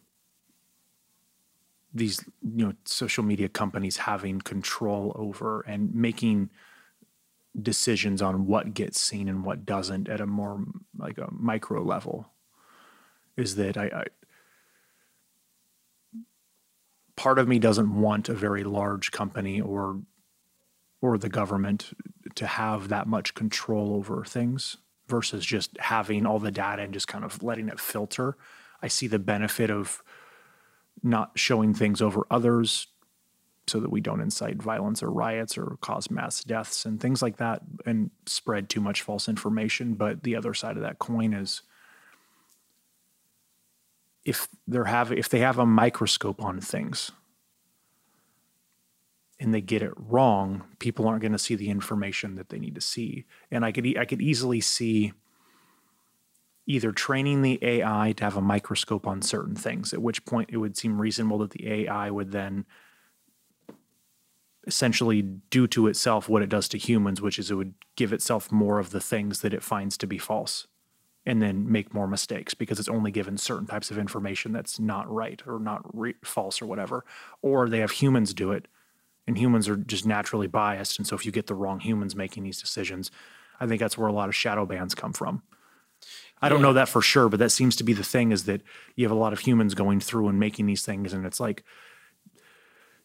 these you know social media companies having control over and making decisions on what gets seen and what doesn't at a more like a micro level is that I, I part of me doesn't want a very large company or or the government to have that much control over things versus just having all the data and just kind of letting it filter. I see the benefit of not showing things over others so that we don't incite violence or riots or cause mass deaths and things like that and spread too much false information. But the other side of that coin is if they're have if they have a microscope on things and they get it wrong, people aren't going to see the information that they need to see. And I could I could easily see either training the AI to have a microscope on certain things, at which point it would seem reasonable that the AI would then essentially do to itself what it does to humans, which is it would give itself more of the things that it finds to be false and then make more mistakes because it's only given certain types of information that's not right or not re- false or whatever. Or they have humans do it and humans are just naturally biased. And so if you get the wrong humans making these decisions, I think that's where a lot of shadow bans come from. I don't Yeah. know that for sure, but that seems to be the thing is that you have a lot of humans going through and making these things. And it's like,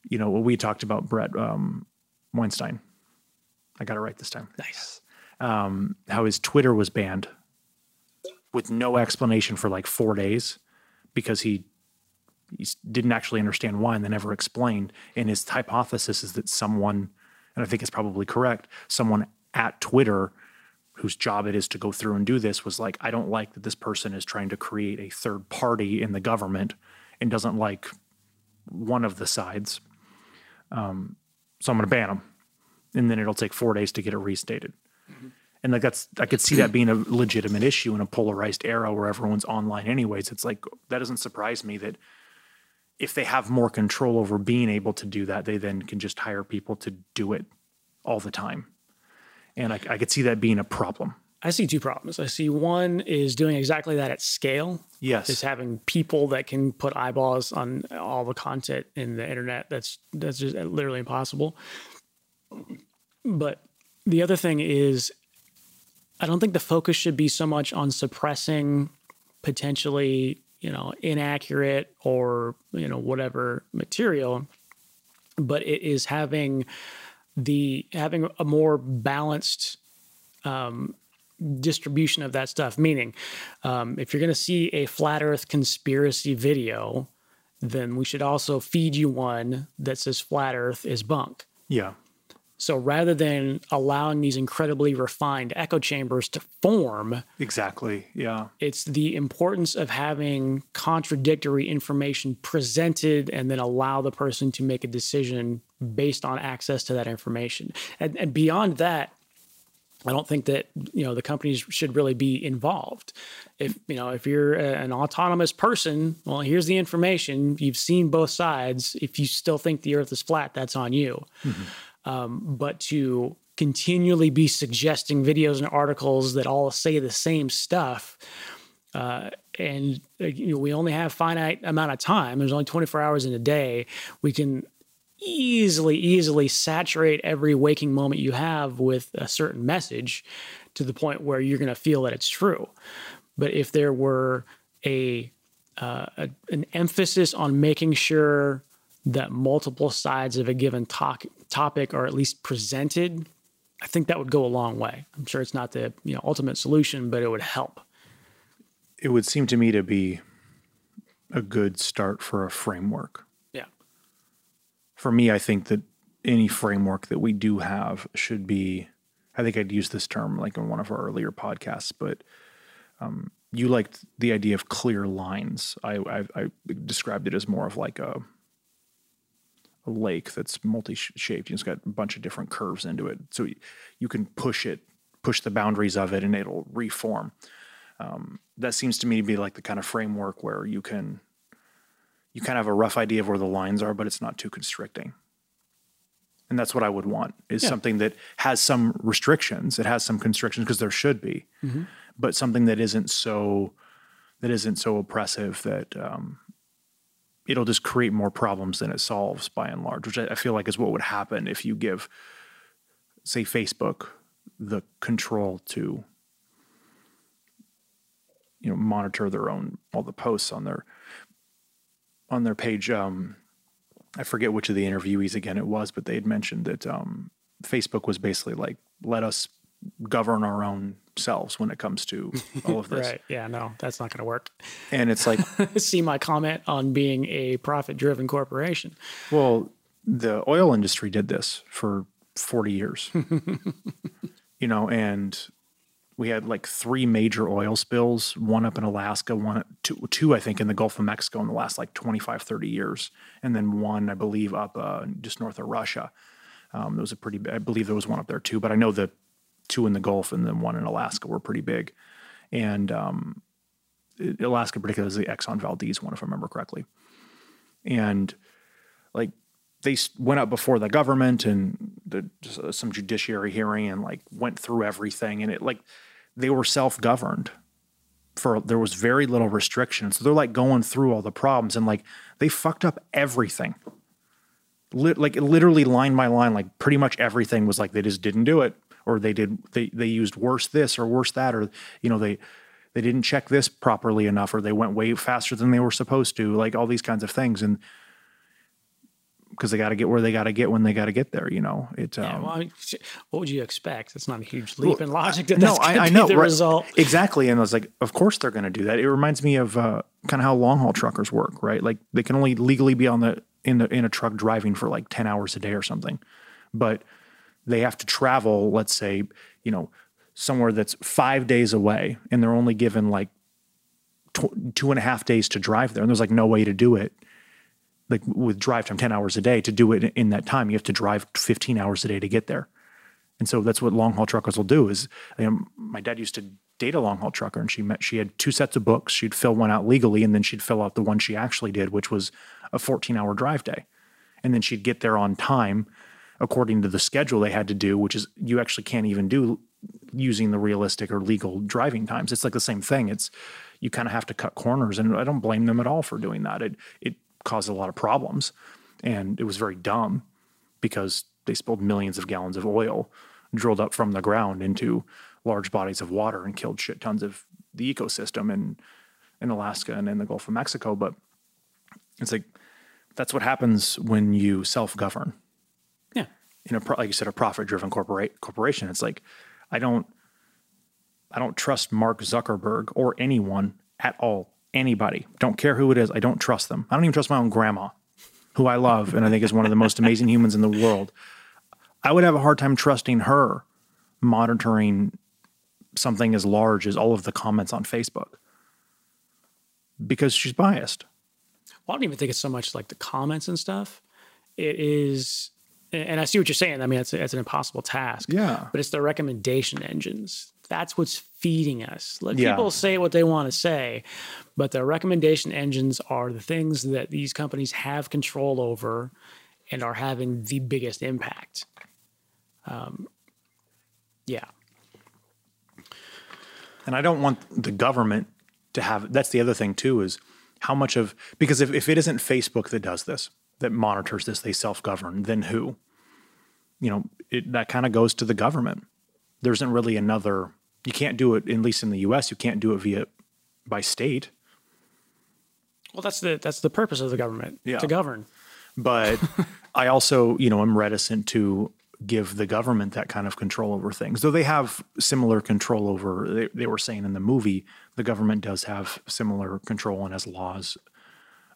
you know, what we talked about Brett um, Weinstein. I got it right this time. Nice. Um, how his Twitter was banned with no explanation for like four days because he he didn't actually understand why and they never explained. And his hypothesis is that someone, and I think it's probably correct, someone at Twitter whose job it is to go through and do this was like, I don't like that this person is trying to create a third party in the government and doesn't like one of the sides. Um, so I'm going to ban them. And then it'll take four days to get it restated. And like that's, I could see that being a legitimate issue in a polarized era where everyone's online anyways. It's like, that doesn't surprise me that if they have more control over being able to do that, they then can just hire people to do it all the time. And I, I could see that being a problem. I see two problems. I see one is doing exactly that at scale. Yes. Is having people that can put eyeballs on all the content in the internet. That's that's just literally impossible. But the other thing is, I don't think the focus should be so much on suppressing potentially, you know, inaccurate or you know whatever material, but it is having the having a more balanced um, distribution of that stuff. Meaning, um, if you're going to see a flat Earth conspiracy video, then we should also feed you one that says flat Earth is bunk. Yeah. So rather than allowing these incredibly refined echo chambers to form, Exactly. Yeah. it's the importance of having contradictory information presented and then allow the person to make a decision based on access to that information. And, and beyond that, I don't think that you know the companies should really be involved. If you know if you're a- an autonomous person, well, here's the information. You've seen both sides. If you still think the Earth is flat, that's on you. Um, but to continually be suggesting videos and articles that all say the same stuff, uh, and uh, you know, we only have finite amount of time. There's only 24 hours in a day. We can easily, easily saturate every waking moment you have with a certain message to the point where you're going to feel that it's true. But if there were a, uh, a an emphasis on making sure that multiple sides of a given topic are at least presented, I think that would go a long way. I'm sure it's not the you know ultimate solution, but it would help. It would seem to me to be a good start for a framework. For me, I think that any framework that we do have should be, I think I'd use this term like in one of our earlier podcasts, but um, you liked the idea of clear lines. I, I, I described it as more of like a, a lake that's multi-shaped. It's got a bunch of different curves into it, so you can push it, push the boundaries of it, and it'll reform. Um, that seems to me to be like the kind of framework where you can, you kind of have a rough idea of where the lines are, but it's not too constricting. And that's what I would want is Yeah. something that has some restrictions. It has some constrictions because there should be, but something that isn't so that isn't so oppressive that um, it'll just create more problems than it solves by and large, which I, I feel like is what would happen if you give, say, Facebook the control to, you know, monitor their own all the posts on their on their page. Um, I forget which of the interviewees again it was, but they had mentioned that um, Facebook was basically like, let us govern our own selves when it comes to all of [laughs] this. Right. Yeah. No, that's not going to work. And it's like, [laughs] See my comment on being a profit-driven corporation. well, the oil industry did this for 40 years, [laughs] you know, and we had like three major oil spills, one up in Alaska, one, two, two, I think, in the Gulf of Mexico in the last like 25, 30 years. And then one, I believe, up uh, just north of Russia. Um, there was a pretty, I believe there was one up there too, but I know the two in the Gulf and then one in Alaska were pretty big. And um, Alaska, particularly, is the Exxon Valdez one, if I remember correctly. And like they went up before the government and the, uh, some judiciary hearing and like went through everything and it like they were self-governed for there was very little restriction. So they're like going through all the problems and like they fucked up everything. Lit, like literally line by line like pretty much everything was like they just didn't do it or they did they they used worse this or worse that or you know they they didn't check this properly enough or they went way faster than they were supposed to like all these kinds of things. And because they got to get where they got to get when they got to get there you know it Yeah, um, well, I mean, what would you expect? It's not a huge leap in logic that no, I, I know the right? result. exactly, and I was like, of course they're going to do that. It reminds me of uh, kind of how long haul truckers work, right? Like they can only legally be on the in the in a truck driving for like ten hours a day or something, but they have to travel, let's say, you know, somewhere that's five days away, and they're only given like two and a half days to drive there, and there's like no way to do it. Like with drive time, ten hours a day to do it in that time, you have to drive fifteen hours a day to get there. And so that's what long haul truckers will do. Is you know, my dad used to date a long haul trucker, and she met. She had two sets of books. She'd fill one out legally, and then she'd fill out the one she actually did, which was a 14 hour drive day. And then she'd get there on time, according to the schedule they had to do, which is you actually can't even do using the realistic or legal driving times. It's like the same thing. It's you kind of have to cut corners, and I don't blame them at all for doing that. It it caused a lot of problems, and it was very dumb because they spilled millions of gallons of oil drilled up from the ground into large bodies of water and killed shit tons of the ecosystem in in Alaska and in the Gulf of Mexico. But it's like that's what happens when you self-govern. Yeah. You know, pro- like you said, a profit-driven corporate corporation. It's like I don't I don't trust Mark Zuckerberg or anyone at all. Anybody. Don't care who it is. I don't trust them. I don't even trust my own grandma, who I love and I think is one of the most amazing humans in the world. I would have a hard time trusting her monitoring something as large as all of the comments on Facebook because she's biased. Well, I don't even think it's so much like the comments and stuff. It is, and I see what you're saying. I mean, it's, it's an impossible task. Yeah. But it's the recommendation engines. That's what's feeding us. Let Yeah. people say what they want to say, but the recommendation engines are the things that these companies have control over and are having the biggest impact. Um, yeah. And I don't want the government to have that's the other thing too is how much of because if, if it isn't Facebook that does this, that monitors this, they self-govern, then who? You know, it, that kind of goes to the government. There isn't really another you can't do it, at least in the US, you can't do it via by state. Well, that's the that's the purpose of the government Yeah. to govern. But [laughs] I also, you know, I'm reticent to give the government that kind of control over things. Though they have similar control over, they, they were saying in the movie, the government does have similar control and has laws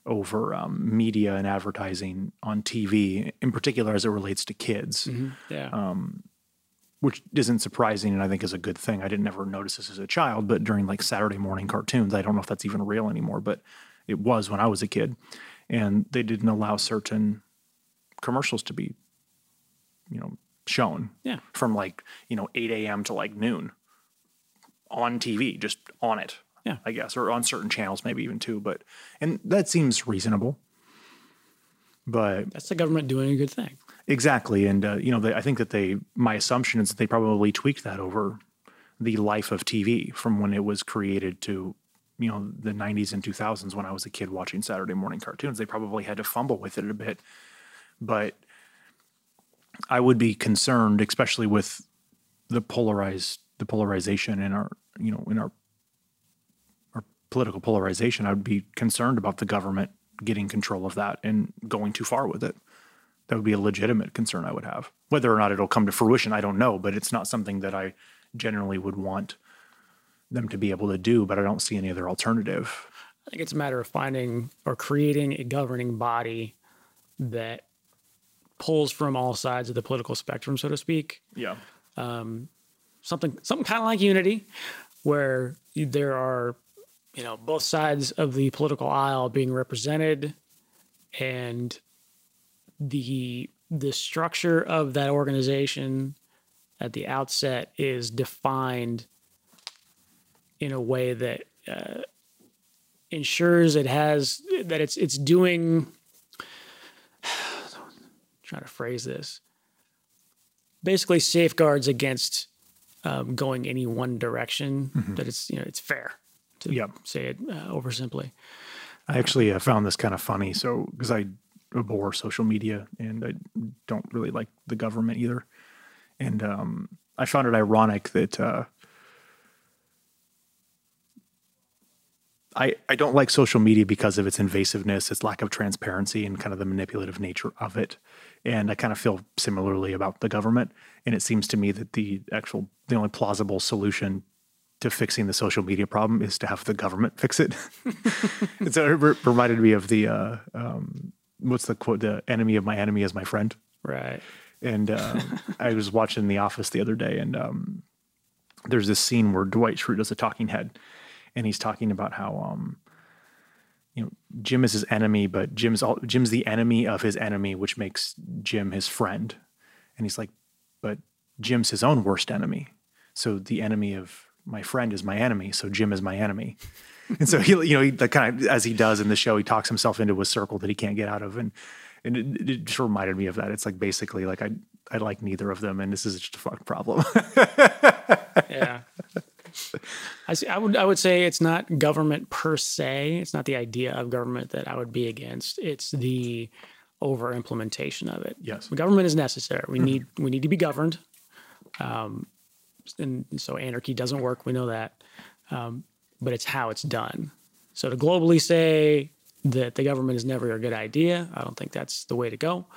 over um, media and advertising on TV, in particular as it relates to kids, Yeah. Which isn't surprising and I think is a good thing. I didn't ever notice this as a child, but during like Saturday morning cartoons, I don't know if that's even real anymore, but it was when I was a kid. And they didn't allow certain commercials to be, you know, shown Yeah. from like, you know, 8 a.m. to like noon on TV, just on it. Yeah. I guess, or on certain channels, maybe even two. But, and that seems reasonable. But that's the government doing a good thing. Exactly, and uh, you know, I think that they. My assumption is that they probably tweaked that over the life of TV from when it was created to, you know, the '90s and 2000s when I was a kid watching Saturday morning cartoons. They probably had to fumble with it a bit, but I would be concerned, especially with the polarized, the polarization in our, you know, in our our political polarization. I would be concerned about the government getting control of that and going too far with it that would be a legitimate concern I would have. Whether or not it'll come to fruition, I don't know, but it's not something that I generally would want them to be able to do, but I don't see any other alternative. I think it's a matter of finding or creating a governing body that pulls from all sides of the political spectrum, so to speak. Yeah. Um, Something something kind of like unity, where there are, you know, both sides of the political aisle being represented, and the the structure of that organization at the outset is defined in a way that uh, ensures it has that it's it's doing [sighs] trying to phrase this. Basically, safeguards against um, going any one direction. That it's you know it's fair to Yep. say it uh, oversimply. I actually uh, found this kind of funny. So, because I abhor social media and I don't really like the government either. And um, I found it ironic that uh, I, I don't like social media because of its invasiveness, its lack of transparency, and kind of the manipulative nature of it. And I kind of feel similarly about the government. And it seems to me that the actual, the only plausible solution to fixing the social media problem is to have the government fix it. [laughs] it's, it re- reminded me of the, uh, um, what's the quote? The enemy of my enemy is my friend. Right. And um, [laughs] I was watching The Office the other day, and um, there's this scene where Dwight Schrute does a talking head, and he's talking about how um, you know Jim is his enemy, but Jim's all, Jim's the enemy of his enemy, which makes Jim his friend. And he's like, but Jim's his own worst enemy. So the enemy of my friend is my enemy. So Jim is my enemy. And so he, you know, he like, kind of as he does in the show, he talks himself into a circle that he can't get out of, and and it, it just reminded me of that. It's like basically like I I like neither of them, and this is just a fucking problem. [laughs] yeah. I see, I would I would say it's not government per se. It's not the idea of government that I would be against. It's the over implementation of it. Yes. government is necessary. We need we need to be governed. Um, and so anarchy doesn't work. We know that, um, but it's how it's done. So to globally say that the government is never a good idea, I don't think that's the way to go.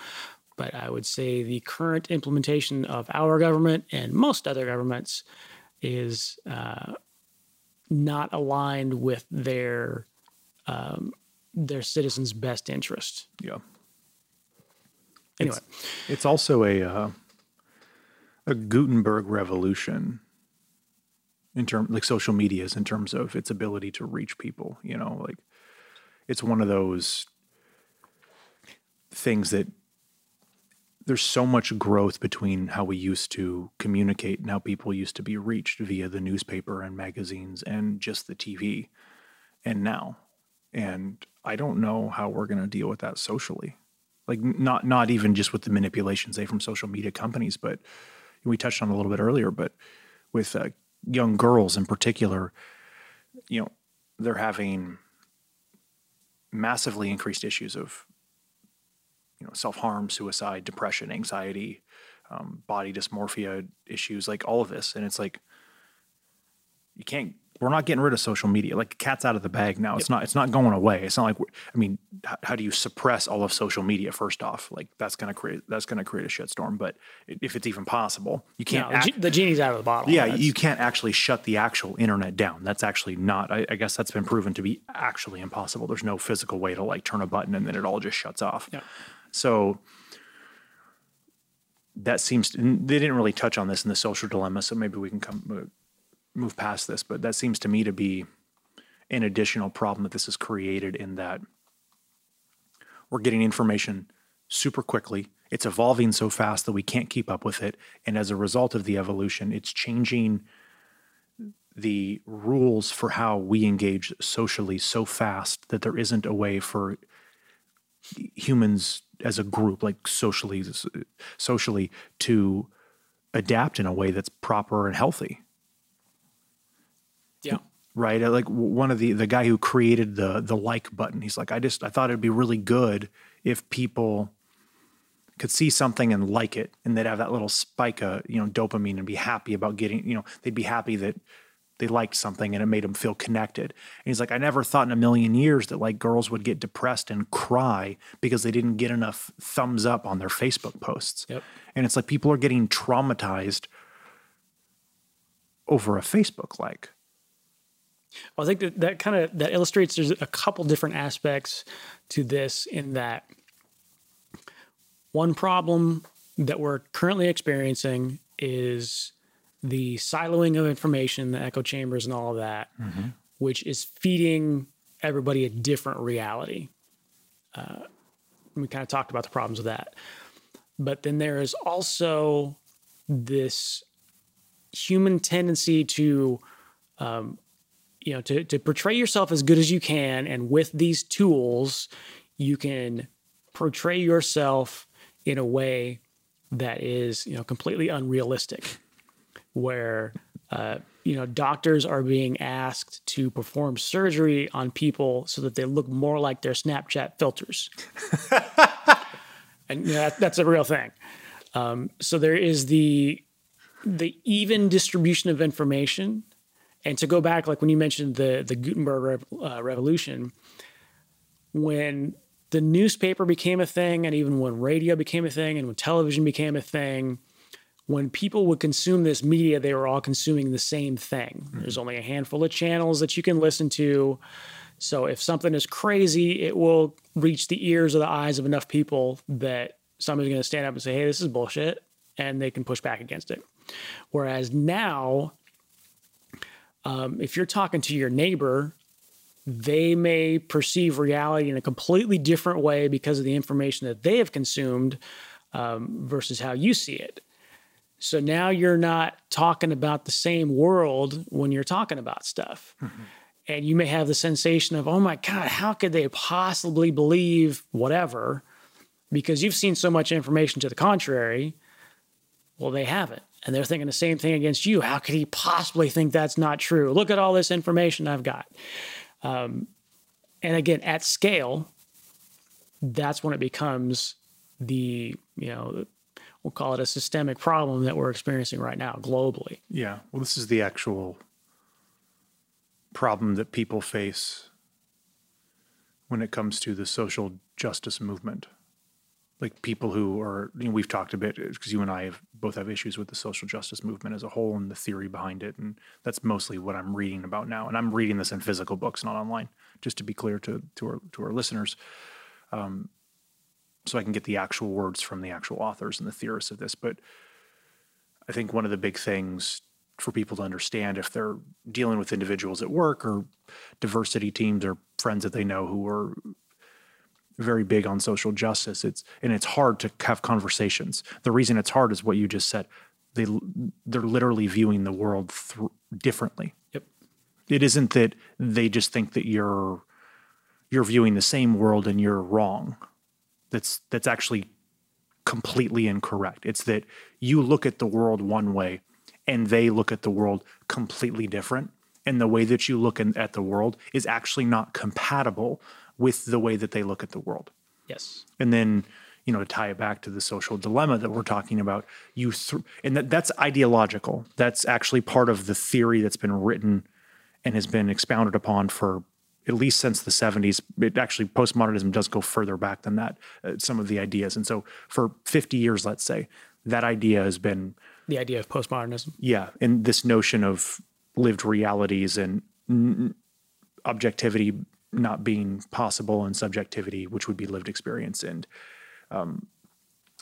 But I would say the current implementation of our government and most other governments is uh, not aligned with their um, their citizens' best interest. yeah. Anyway, It's also a uh, a Gutenberg revolution in terms like social medias in terms of its ability to reach people. You know, like it's one of those things that there's so much growth between how we used to communicate and how people used to be reached via the newspaper and magazines and just the TV and now. And I don't know how we're going to deal with that socially. Like not not even just with the manipulation say from social media companies, but we touched on a little bit earlier, but with uh, young girls in particular, you know, they're having massively increased issues of you know self-harm suicide depression anxiety um, body dysmorphia issues like all of this. And it's like you can't we're not getting rid of social media like cat's out of the bag now it's not it's not going away it's not like we're- i mean how, how do you suppress all of social media first off like that's going to create that's going to create a shitstorm but if it's even possible you can't no, the, act- the genie's out of the bottle. yeah, That's- you can't actually shut the actual internet down. That's actually not. I, I guess that's been proven to be actually impossible. There's no physical way to like turn a button and then it all just shuts off. Yeah. So that seems they didn't really touch on this in the social dilemma. So maybe we can come uh, move past this. But that seems to me to be an additional problem that this has created in that we're getting information super quickly. It's evolving so fast that we can't keep up with it. And as a result of the evolution, it's changing the rules for how we engage socially so fast that there isn't a way for humans as a group, like socially, socially, to adapt in a way that's proper and healthy yeah. right? Uh, Like one of the the guy who created the the like button, he's like, I just I thought it'd be really good if people could see something and like it, and they'd have that little spike of you know dopamine and be happy about getting you know they'd be happy that they liked something and it made them feel connected. And he's like, I never thought in a million years that like girls would get depressed and cry because they didn't get enough thumbs up on their Facebook posts. Yep. And it's like people are getting traumatized over a Facebook like. Well, I think that, that kind of that illustrates there's a couple different aspects to this in that one problem that we're currently experiencing is the siloing of information, the echo chambers and all of that, which is feeding everybody a different reality. Uh, we kind of talked about the problems with that. But then there is also this human tendency to you know to, to portray yourself as good as you can and with these tools you can portray yourself in a way that is you know completely unrealistic, where uh, you know doctors are being asked to perform surgery on people so that they look more like their Snapchat filters, [laughs] and you know, that, that's a real thing. Um, so there is the the even distribution of information, and to go back, like when you mentioned the the Gutenberg rev- uh, revolution, when the newspaper became a thing, and even when radio became a thing, and when television became a thing, when people would consume this media, they were all consuming the same thing. Mm-hmm. There's only a handful of channels that you can listen to. So if something is crazy, it will reach the ears or the eyes of enough people that somebody's going to stand up and say, hey, this is bullshit, and they can push back against it. Whereas now, um, if you're talking to your neighbor they may perceive reality in a completely different way because of the information that they have consumed um, versus how you see it. So now you're not talking about the same world when you're talking about stuff. Mm-hmm. And you may have the sensation of, oh my God, how could they possibly believe whatever? Because you've seen so much information to the contrary. Well, they haven't. And they're thinking the same thing against you. How could he possibly think that's not true? Look at all this information I've got. Um, and again, at scale, that's when it becomes the, you know, we'll call it a systemic problem that we're experiencing right now globally. Yeah. Well, this is the actual problem that people face when it comes to the social justice movement like people who are you know, we've talked a bit because you and I have both have issues with the social justice movement as a whole and the theory behind it and that's mostly what I'm reading about now and I'm reading this in physical books not online just to be clear to to our to our listeners um, so I can get the actual words from the actual authors and the theorists of this but I think one of the big things for people to understand if they're dealing with individuals at work or diversity teams or friends that they know who are very big on social justice. It's and it's hard to have conversations. The reason it's hard is what you just said. They they're literally viewing the world th- differently. Yep. It isn't that they just think that you're you're viewing the same world and you're wrong. That's that's actually completely incorrect. It's that you look at the world one way and they look at the world completely different. And the way that you look in, at the world is actually not compatible with the way that they look at the world. Yes. And then, you know, to tie it back to the social dilemma that we're talking about, you th- and that, that's ideological. That's actually part of the theory that's been written and has been expounded upon for at least since the 70s. It actually postmodernism does go further back than that. Uh, some of the ideas, and so for 50 years, let's say, that idea has been the idea of postmodernism. Yeah, and this notion of lived realities and n- objectivity not being possible and subjectivity, which would be lived experience, and um,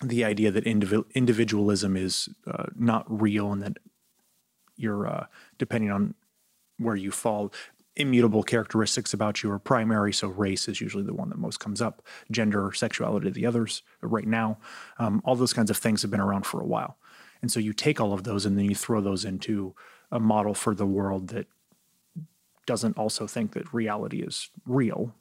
the idea that indiv- individualism is uh, not real and that you're uh, depending on where you fall. Immutable characteristics about you are primary, so race is usually the one that most comes up. Gender, sexuality, the others right now. Um, all those kinds of things have been around for a while, and so you take all of those and then you throw those into a model for the world that doesn't also think that reality is real.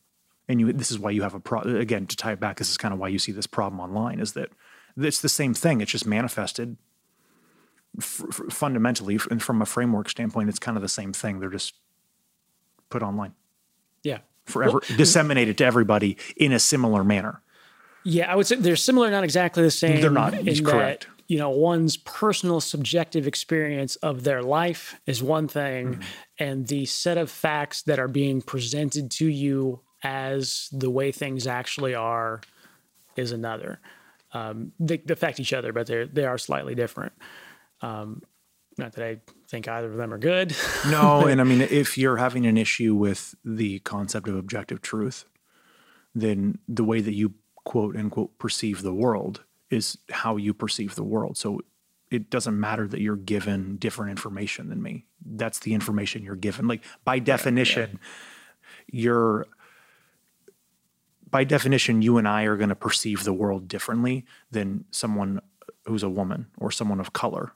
And you, this is why you have a problem. Again, to tie it back, this is kind of why you see this problem online is that it's the same thing. It's just manifested f- f- fundamentally. And from a framework standpoint, it's kind of the same thing. They're just put online. Yeah. Forever well, disseminated to everybody in a similar manner. Yeah, I would say they're similar, not exactly the same. They're not. He's correct. That, you know, one's personal subjective experience of their life is one thing, mm-hmm. and the set of facts that are being presented to you as the way things actually are is another. Um, they, they, affect each other, but they're they are slightly different. Um, not that I think either of them are good. no, [laughs] and I mean, if you're having an issue with the concept of objective truth, then the way that you quote unquote perceive the world is how you perceive the world. So it doesn't matter that you're given different information than me. That's the information you're given. Like by definition, yeah, yeah. you're by definition, you and I are going to perceive the world differently than someone who's a woman or someone of color.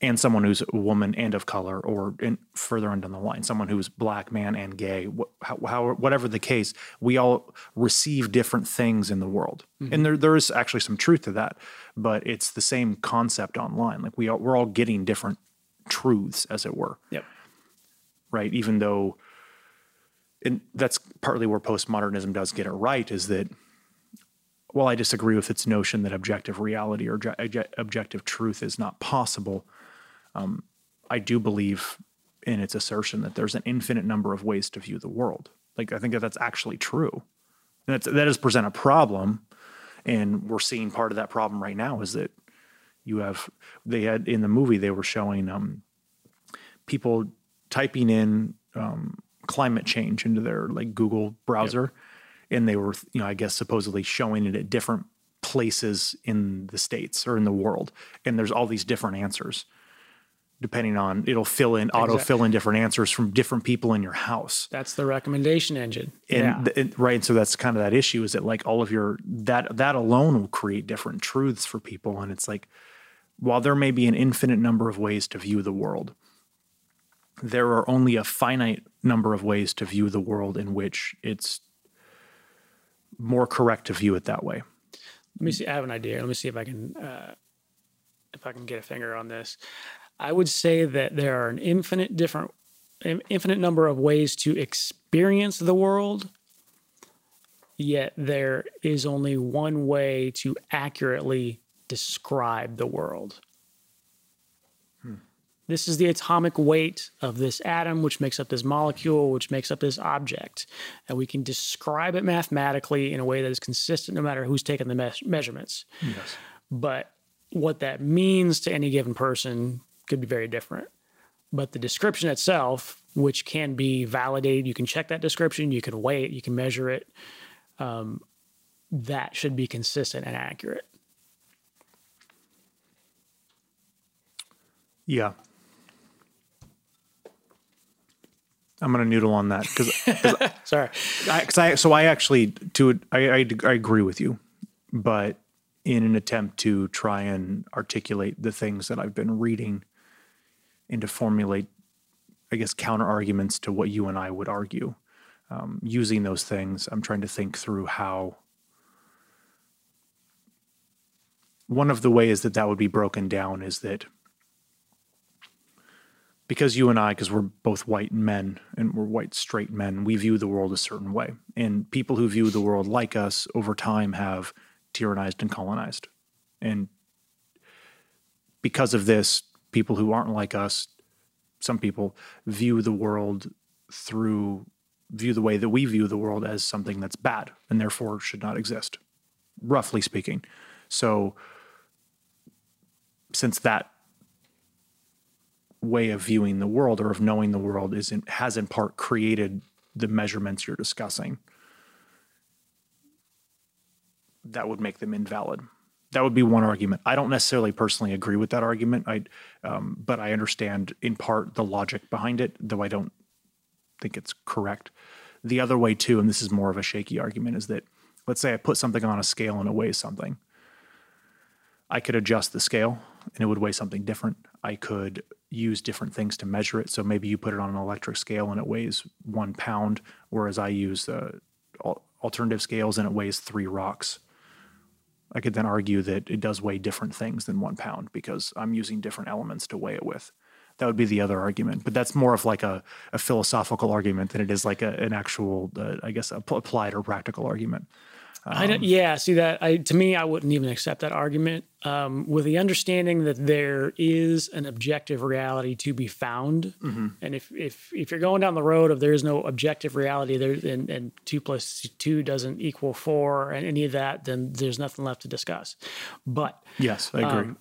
And someone who's a woman and of color, or in, further on down the line, someone who's black, man, and gay, wh- how, how, whatever the case, we all receive different things in the world, mm-hmm. and there there is actually some truth to that. But it's the same concept online. Like we all, we're all getting different truths, as it were Yep. right? Even though, and that's partly where postmodernism does get it right, is that while I disagree with its notion that objective reality or obje- obje- objective truth is not possible, um, I do believe in its assertion that there's an infinite number of ways to view the world. Like I think that that's actually true. And that's, that does present a problem, and we're seeing part of that problem right now is that you have they had in the movie they were showing um, people typing in um, climate change into their like Google browser, and they were you know I guess supposedly showing it at different places in the states or in the world, and there's all these different answers depending on it'll fill in auto fill in different answers from different people in your house That's the recommendation engine. and, yeah. th- and- right so that's kind of that issue is that like all of your that that alone will create different truths for people and it's like while there may be an infinite number of ways to view the world there are only a finite number of ways to view the world in which it's more correct to view it that way Let me see. I have an idea. Let me see if I can uh, if I can get a finger on this. I would say that there are an infinite different, infinite number of ways to experience the world. Yet there is only one way to accurately describe the world. This is the atomic weight of this atom, which makes up this molecule, which makes up this object. And we can describe it mathematically in a way that is consistent no matter who's taking the me- measurements. yes But what that means to any given person could be very different. But the description itself, which can be validated, you can check that description, you can weigh it, you can measure it. Um, that should be consistent and accurate. yeah i'm going to noodle on that because [laughs] Sorry. I, I, so I actually to I, I I agree with you, but in an attempt to try and articulate the things that I've been reading and to formulate, I guess, counter arguments to what you and I would argue, um, using those things, I'm trying to think through how. One of the ways that that would be broken down is that because you and I, because we're both white men and we're white straight men, we view the world a certain way. And people who view the world like us over time have tyrannized and colonized. And because of this, people who aren't like us, some people view the world through view the way that we view the world as something that's bad and therefore should not exist, roughly speaking. So since that way of viewing the world or of knowing the world is in, has in part created the measurements you're discussing. That would make them invalid. That would be one argument. I don't necessarily personally agree with that argument. I um, but i understand in part the logic behind it though i don't think it's correct. The other way too and this is more of a shaky argument is that let's say i put something on a scale and it weighs something. I could adjust the scale and it would weigh something different. I could use different things to measure it. So maybe you put it on an electric scale and it weighs one pound, whereas I use uh, alternative scales and it weighs three rocks. I could then argue that it does weigh different things than one pound because I'm using different elements to weigh it with. That would be the other argument, but that's more of like a, a philosophical argument than it is like a, an actual, uh, I guess, applied or practical argument. I don't, um, yeah, see that. I to me, I wouldn't even accept that argument. Um, with the understanding that there is an objective reality to be found, mm-hmm. and if if if you're going down the road of there is no objective reality there, and, and two plus two doesn't equal four, and any of that, then there's nothing left to discuss. But Yes, I agree. Um,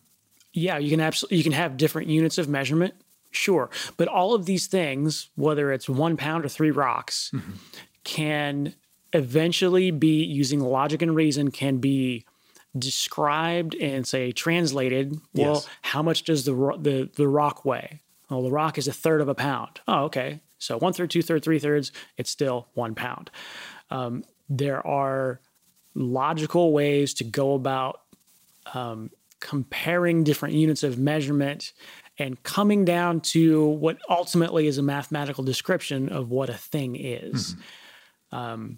yeah, you can absolutely you can have different units of measurement, sure, but all of these things, whether it's one pound or three rocks, mm-hmm. can eventually be using logic and reason can be described and say translated. Well, Yes. how much does the the the rock weigh? Well, the rock is a third of a pound. Oh, okay. So one third, two thirds, three thirds. It's still one pound. Um, there are logical ways to go about comparing different units of measurement and coming down to what ultimately is a mathematical description of what a thing is. Mm-hmm. Um,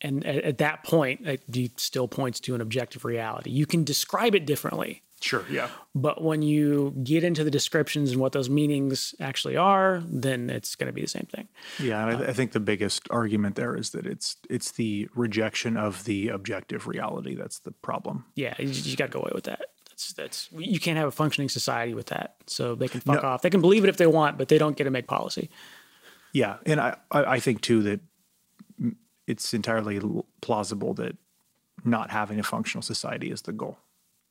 and at, at, that point, it still points to an objective reality. You can describe it differently. Sure, yeah. But when you get into the descriptions and what those meanings actually are, then it's going to be the same thing. Yeah, and I, uh, I, think the biggest argument there is that it's it's the rejection of the objective reality that's the problem. Yeah, you, you got to go away with that. That's that's you can't have a functioning society with that. So they can fuck no. off. They can believe it if they want, but they don't get to make policy. Yeah, and I I think too that it's entirely plausible that not having a functional society is the goal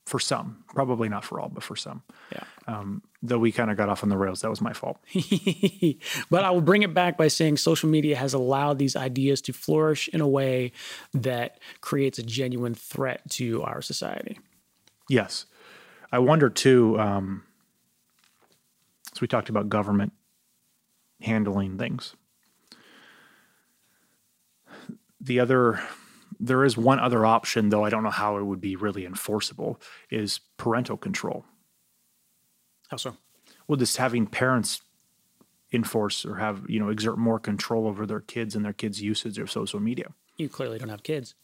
for some, probably not for all, but for some. Yeah. Um, though we kind of got off on the rails, that was my fault. [laughs] but I will bring it back by saying social media has allowed these ideas to flourish in a way that creates a genuine threat to our society. Yes. I wonder too, um, so we talked about government handling things. The other there is one other option, though I don't know how it would be really enforceable, is parental control. How so? Well, just having parents enforce or have, you know, exert more control over their kids and their kids' usage of social media. You clearly don't have kids.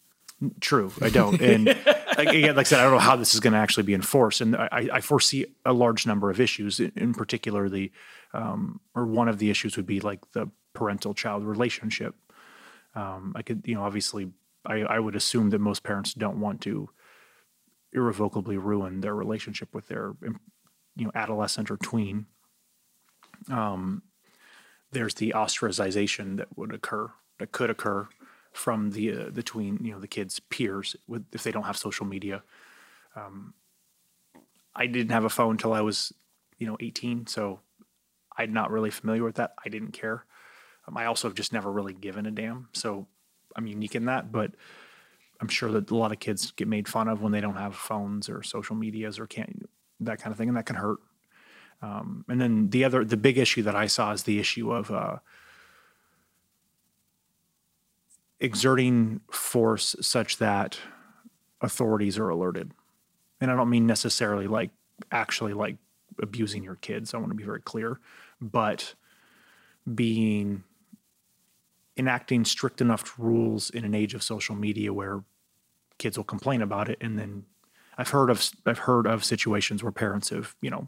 True, I don't. And [laughs] again, like I said, I don't know how this is going to actually be enforced. And I, I foresee a large number of issues, in particular, the, um, or one of the issues would be like the parental child relationship. Um, I could, you know, obviously I, I would assume that most parents don't want to irrevocably ruin their relationship with their you know adolescent or tween. Um, there's the ostracization that would occur that could occur from the uh, the tween you know the kids peers with if they don't have social media. Um, I didn't have a phone until I was you know 18, so I'm not really familiar with that. I didn't care. Um, I also have just never really given a damn. So I'm unique in that, but I'm sure that a lot of kids get made fun of when they don't have phones or social medias or can't that kind of thing, and that can hurt. Um, and then the other, the big issue that I saw is the issue of uh, exerting force such that authorities are alerted. And I don't mean necessarily like actually like abusing your kids. I want to be very clear, but being enacting strict enough rules in an age of social media where kids will complain about it and then I've heard of I've heard of situations where parents have, you know,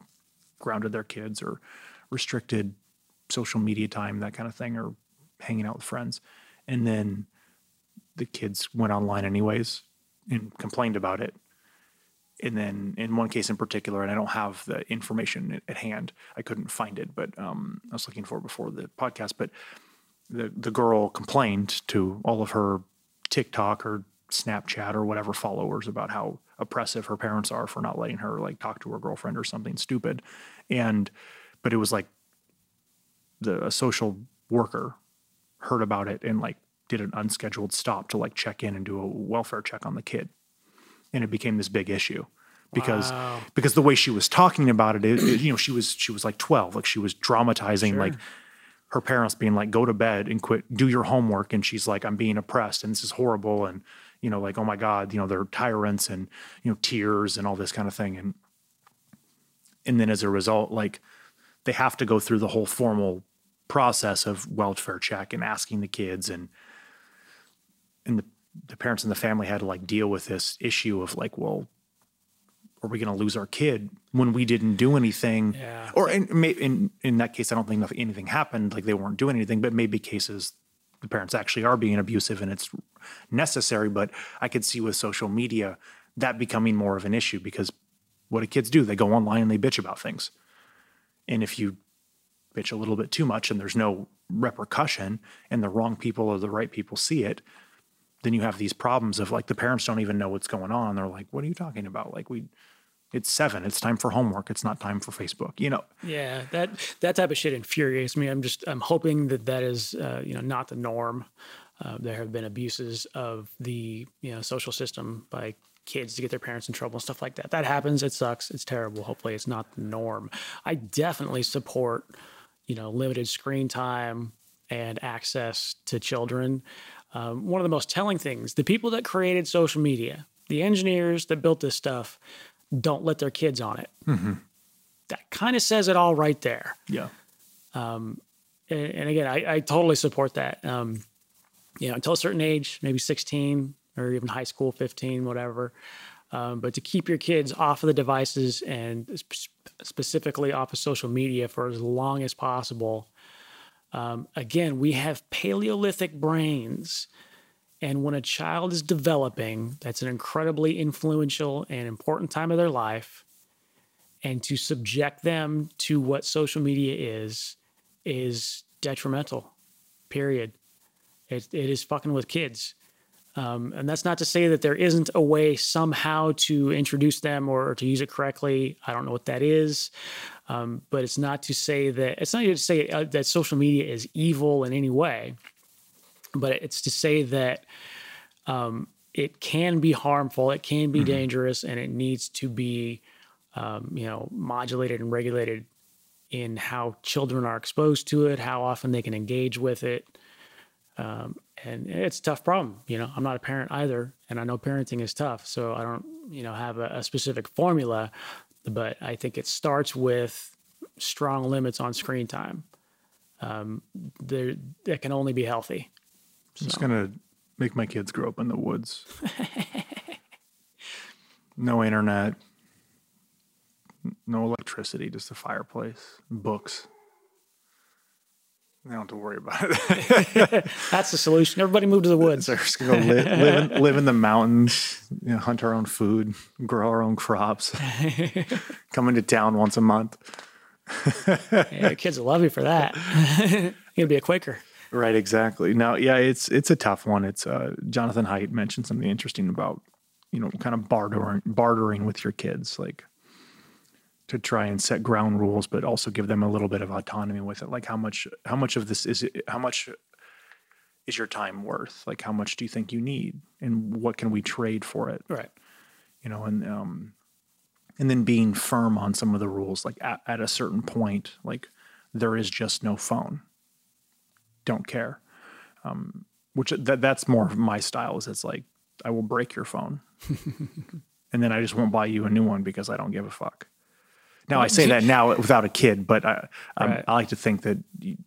grounded their kids or restricted social media time, that kind of thing, or hanging out with friends. And then the kids went online anyways and complained about it. And then in one case in particular, and I don't have the information at hand, I couldn't find it, but um, I was looking for it before the podcast. But the the girl complained to all of her TikTok or Snapchat or whatever followers about how oppressive her parents are for not letting her like talk to her girlfriend or something stupid. And but it was like the a social worker heard about it and like did an unscheduled stop to like check in and do a welfare check on the kid. And it became this big issue because wow. because the way she was talking about it, it, it, you know, she was she was like 12, like she was dramatizing sure. like her parents being like, go to bed and quit, do your homework. And she's like, I'm being oppressed and this is horrible. And, you know, like, oh my God, you know, they're tyrants and, you know, tears and all this kind of thing. And, and then as a result, like they have to go through the whole formal process of welfare check and asking the kids and, and the, the parents and the family had to like deal with this issue of like, well, are we going to lose our kid when we didn't do anything? Yeah. Or in, in in that case, I don't think anything happened. Like they weren't doing anything, but maybe cases the parents actually are being abusive and it's necessary. But I could see with social media that becoming more of an issue because what do kids do? They go online and they bitch about things. And if you bitch a little bit too much and there's no repercussion and the wrong people or the right people see it, then you have these problems of like the parents don't even know what's going on. They're like, what are you talking about? Like we it's seven. It's time for homework. It's not time for Facebook. You know. Yeah, that that type of shit infuriates me. I'm just I'm hoping that that is uh, you know not the norm. Uh, there have been abuses of the you know social system by kids to get their parents in trouble and stuff like that. That happens. It sucks. It's terrible. Hopefully, it's not the norm. I definitely support you know limited screen time and access to children. Um, one of the most telling things: the people that created social media the engineers that built this stuff don't let their kids on it. That kind of says it all right there. Yeah. And, and again, I, I totally support that. Um, you know, until a certain age, maybe 16 or even high school, 15, whatever. Um, but to keep your kids off of the devices and sp- specifically off of social media for as long as possible. Um, again, we have Paleolithic brains. And when a child is developing, that's an incredibly influential and important time of their life. And to subject them to what social media is, is detrimental, period. It, it is fucking with kids. Um, and that's not to say that there isn't a way somehow to introduce them or to use it correctly. I don't know what that is. Um, but it's not to say that, it's not to say uh, that social media is evil in any way, but it's to say that um, it can be harmful, it can be dangerous, and it needs to be, um, you know, modulated and regulated in how children are exposed to it, how often they can engage with it. Um, and it's a tough problem. You know, I'm not a parent either, and I know parenting is tough. So I don't, you know, have a, a specific formula, but I think it starts with strong limits on screen time. Um, there, that can only be healthy. I'm just gonna make my kids grow up in the woods. no internet, no electricity, just a fireplace, books. They don't have to worry about it. [laughs] That's the solution. Everybody move to the woods. They're just gonna go li- [laughs] live, in, live in the mountains, you know, hunt our own food, grow our own crops, [laughs] come into town once a month. Yeah, your kids will love you for that. You'll be a Quaker. Right, exactly. Now, yeah, it's it's a tough one. It's uh, Jonathan Haidt mentioned something interesting about you know kind of bartering bartering with your kids, like to try and set ground rules, but also give them a little bit of autonomy with it. Like how much how much of this is it, how much is your time worth? Like how much do you think you need, and what can we trade for it? Right. you know, and um, and then being firm on some of the rules, like at, at a certain point, like there is just no phone. Don't care. Um, which that that's more of my style. Is it's like I will break your phone, [laughs] and then I just won't buy you a new one because I don't give a fuck. Now I say that now without a kid, but I Right. I like to think that you,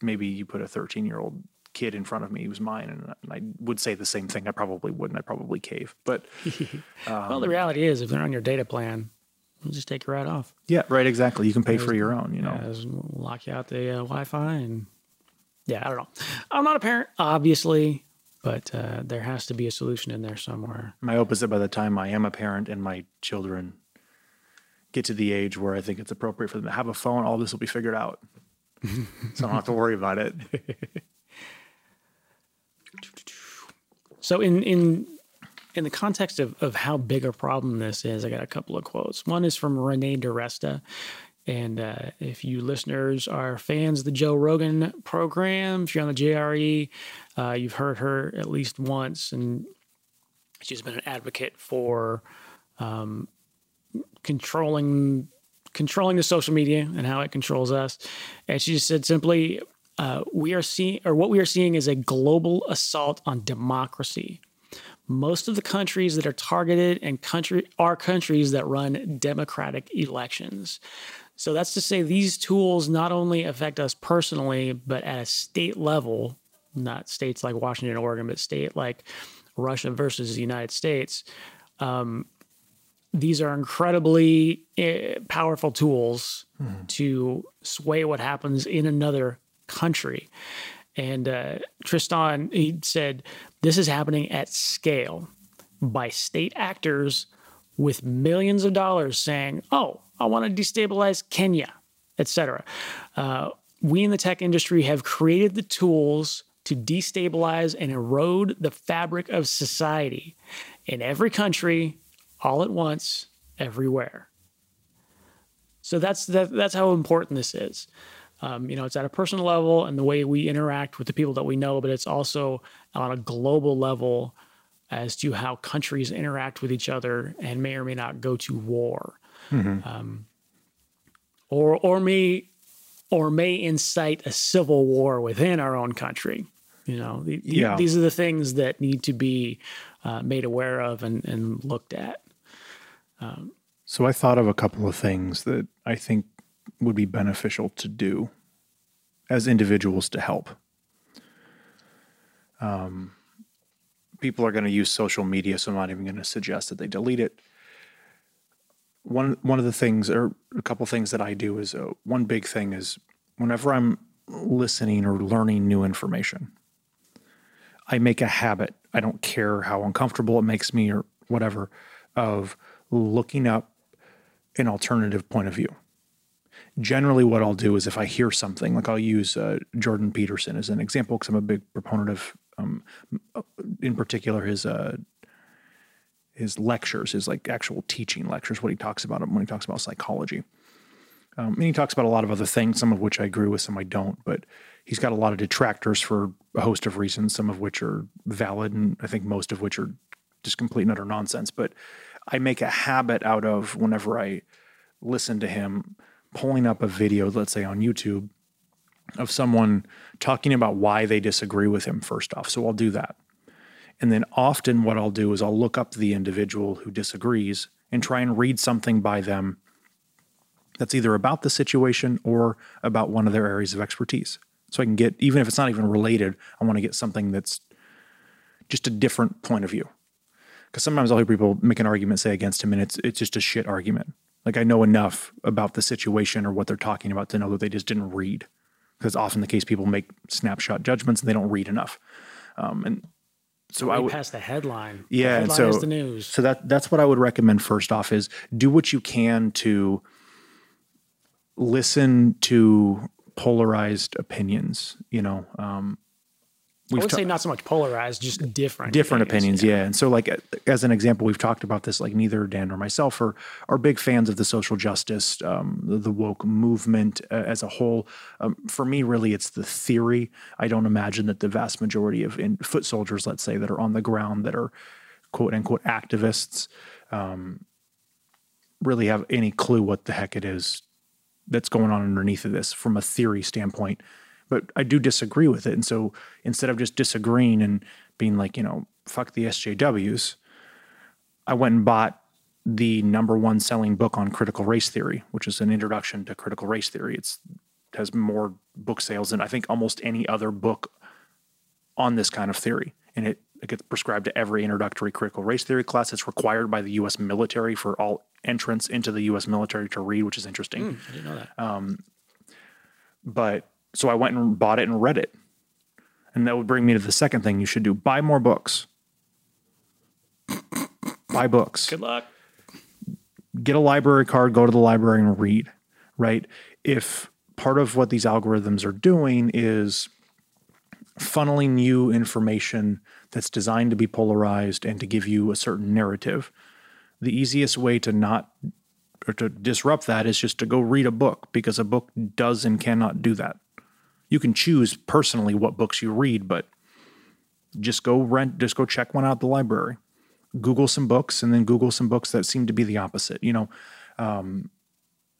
maybe you put a 13 year old kid in front of me who's mine, and, and I would say the same thing. I probably wouldn't. I probably cave, but. [laughs] well, the reality is, if they're on your data plan, we'll just take you right off. Yeah, right. Exactly. You can pay for your own. You know. Yeah, lock you out the uh, Wi-Fi and yeah, I don't know. I'm not a parent, obviously, but uh, there has to be a solution in there somewhere. My hope is that by the time I am a parent and my children get to the age where I think it's appropriate for them to have a phone, all this will be figured out. [laughs] so I don't have to worry about it. So in in in the context of, of how big a problem this is, I got a couple of quotes. One is from Renee DiResta. And uh, if you listeners are fans of the Joe Rogan program, if you're on the JRE, uh, you've heard her at least once. And she's been an advocate for um, controlling controlling the social media and how it controls us. And she just said simply, uh, we are seeing, or what we are seeing is a global assault on democracy. Most of the countries that are targeted and country are countries that run democratic elections. So that's to say these tools not only affect us personally, but at a state level, not states like Washington, Oregon, but state like Russia versus the United States. Um, these are incredibly uh, powerful tools to sway what happens in another country. And uh, Tristan, he said, this is happening at scale by state actors with millions of dollars saying, oh, I want to destabilize Kenya, etc. Uh, we in the tech industry have created the tools to destabilize and erode the fabric of society in every country, all at once, everywhere. So that's that, that's how important this is. Um, you know, it's at a personal level and the way we interact with the people that we know, but it's also on a global level as to how countries interact with each other and may or may not go to war, um, or or may or may incite a civil war within our own country. You know, the, Yeah. these are the things that need to be uh, made aware of and, and looked at. So I thought of a couple of things that I think would be beneficial to do as individuals to help. Um, people are going to use social media, so I'm not even going to suggest that they delete it. One one of the things, or a couple things that I do is uh, one big thing is whenever I'm listening or learning new information, I make a habit. I don't care how uncomfortable it makes me or whatever of looking up an alternative point of view. Generally, what I'll do is if I hear something, like I'll use uh, Jordan Peterson as an example, because I'm a big proponent of, um, in particular, his uh, his lectures, his like actual teaching lectures, what he talks about when he talks about psychology. Um, and he talks about a lot of other things, some of which I agree with, some I don't. But he's got a lot of detractors for a host of reasons, some of which are valid, and I think most of which are just complete and utter nonsense. But I make a habit out of whenever I listen to him pulling up a video, let's say on YouTube, of someone talking about why they disagree with him first off. So I'll do that. And then often what I'll do is I'll look up the individual who disagrees and try and read something by them that's either about the situation or about one of their areas of expertise. So I can get, even if it's not even related, I want to get something that's just a different point of view. Because sometimes I'll hear people make an argument, say against him, and it's it's just a shit argument. Like I know enough about the situation or what they're talking about to know that they just didn't read. Because often the case people make snapshot judgments and they don't read enough. Um, and so I Way would past the headline. yeah, the headline so is the news. So that that's what I would recommend first off is do what you can to listen to polarized opinions. You know, um, I would ta- say not so much polarized, just different. different opinions, yeah. And so, like as an example, we've talked about this. Like neither Dan nor myself are are big fans of the social justice, um, the, the woke movement uh, as a whole. Um, for me, really, it's the theory. I don't imagine that the vast majority of in, foot soldiers, let's say, that are on the ground that are quote unquote activists, um, really have any clue what the heck it is that's going on underneath of this from a theory standpoint. But I do disagree with it. And so instead of just disagreeing and being like, you know, fuck the SJWs, I went and bought the number one selling book on critical race theory, which is an introduction to critical race theory. It's has more book sales than I think almost any other book on this kind of theory. And it, it gets prescribed to every introductory critical race theory class. It's required by the US military for all entrants into the US military to read, which is interesting. Hmm, I didn't know that. Um, but so I went and bought it and read it. And that would bring me to the second thing you should do buy more books. buy books. Good luck. Get a library card, go to the library and read, right? If part of what these algorithms are doing is funneling you information that's designed to be polarized and to give you a certain narrative, the easiest way to not or to disrupt that is just to go read a book because a book does and cannot do that. You can choose personally what books you read, but just go rent, just go check one out at the library. Google some books and then Google some books that seem to be the opposite, you know. Um,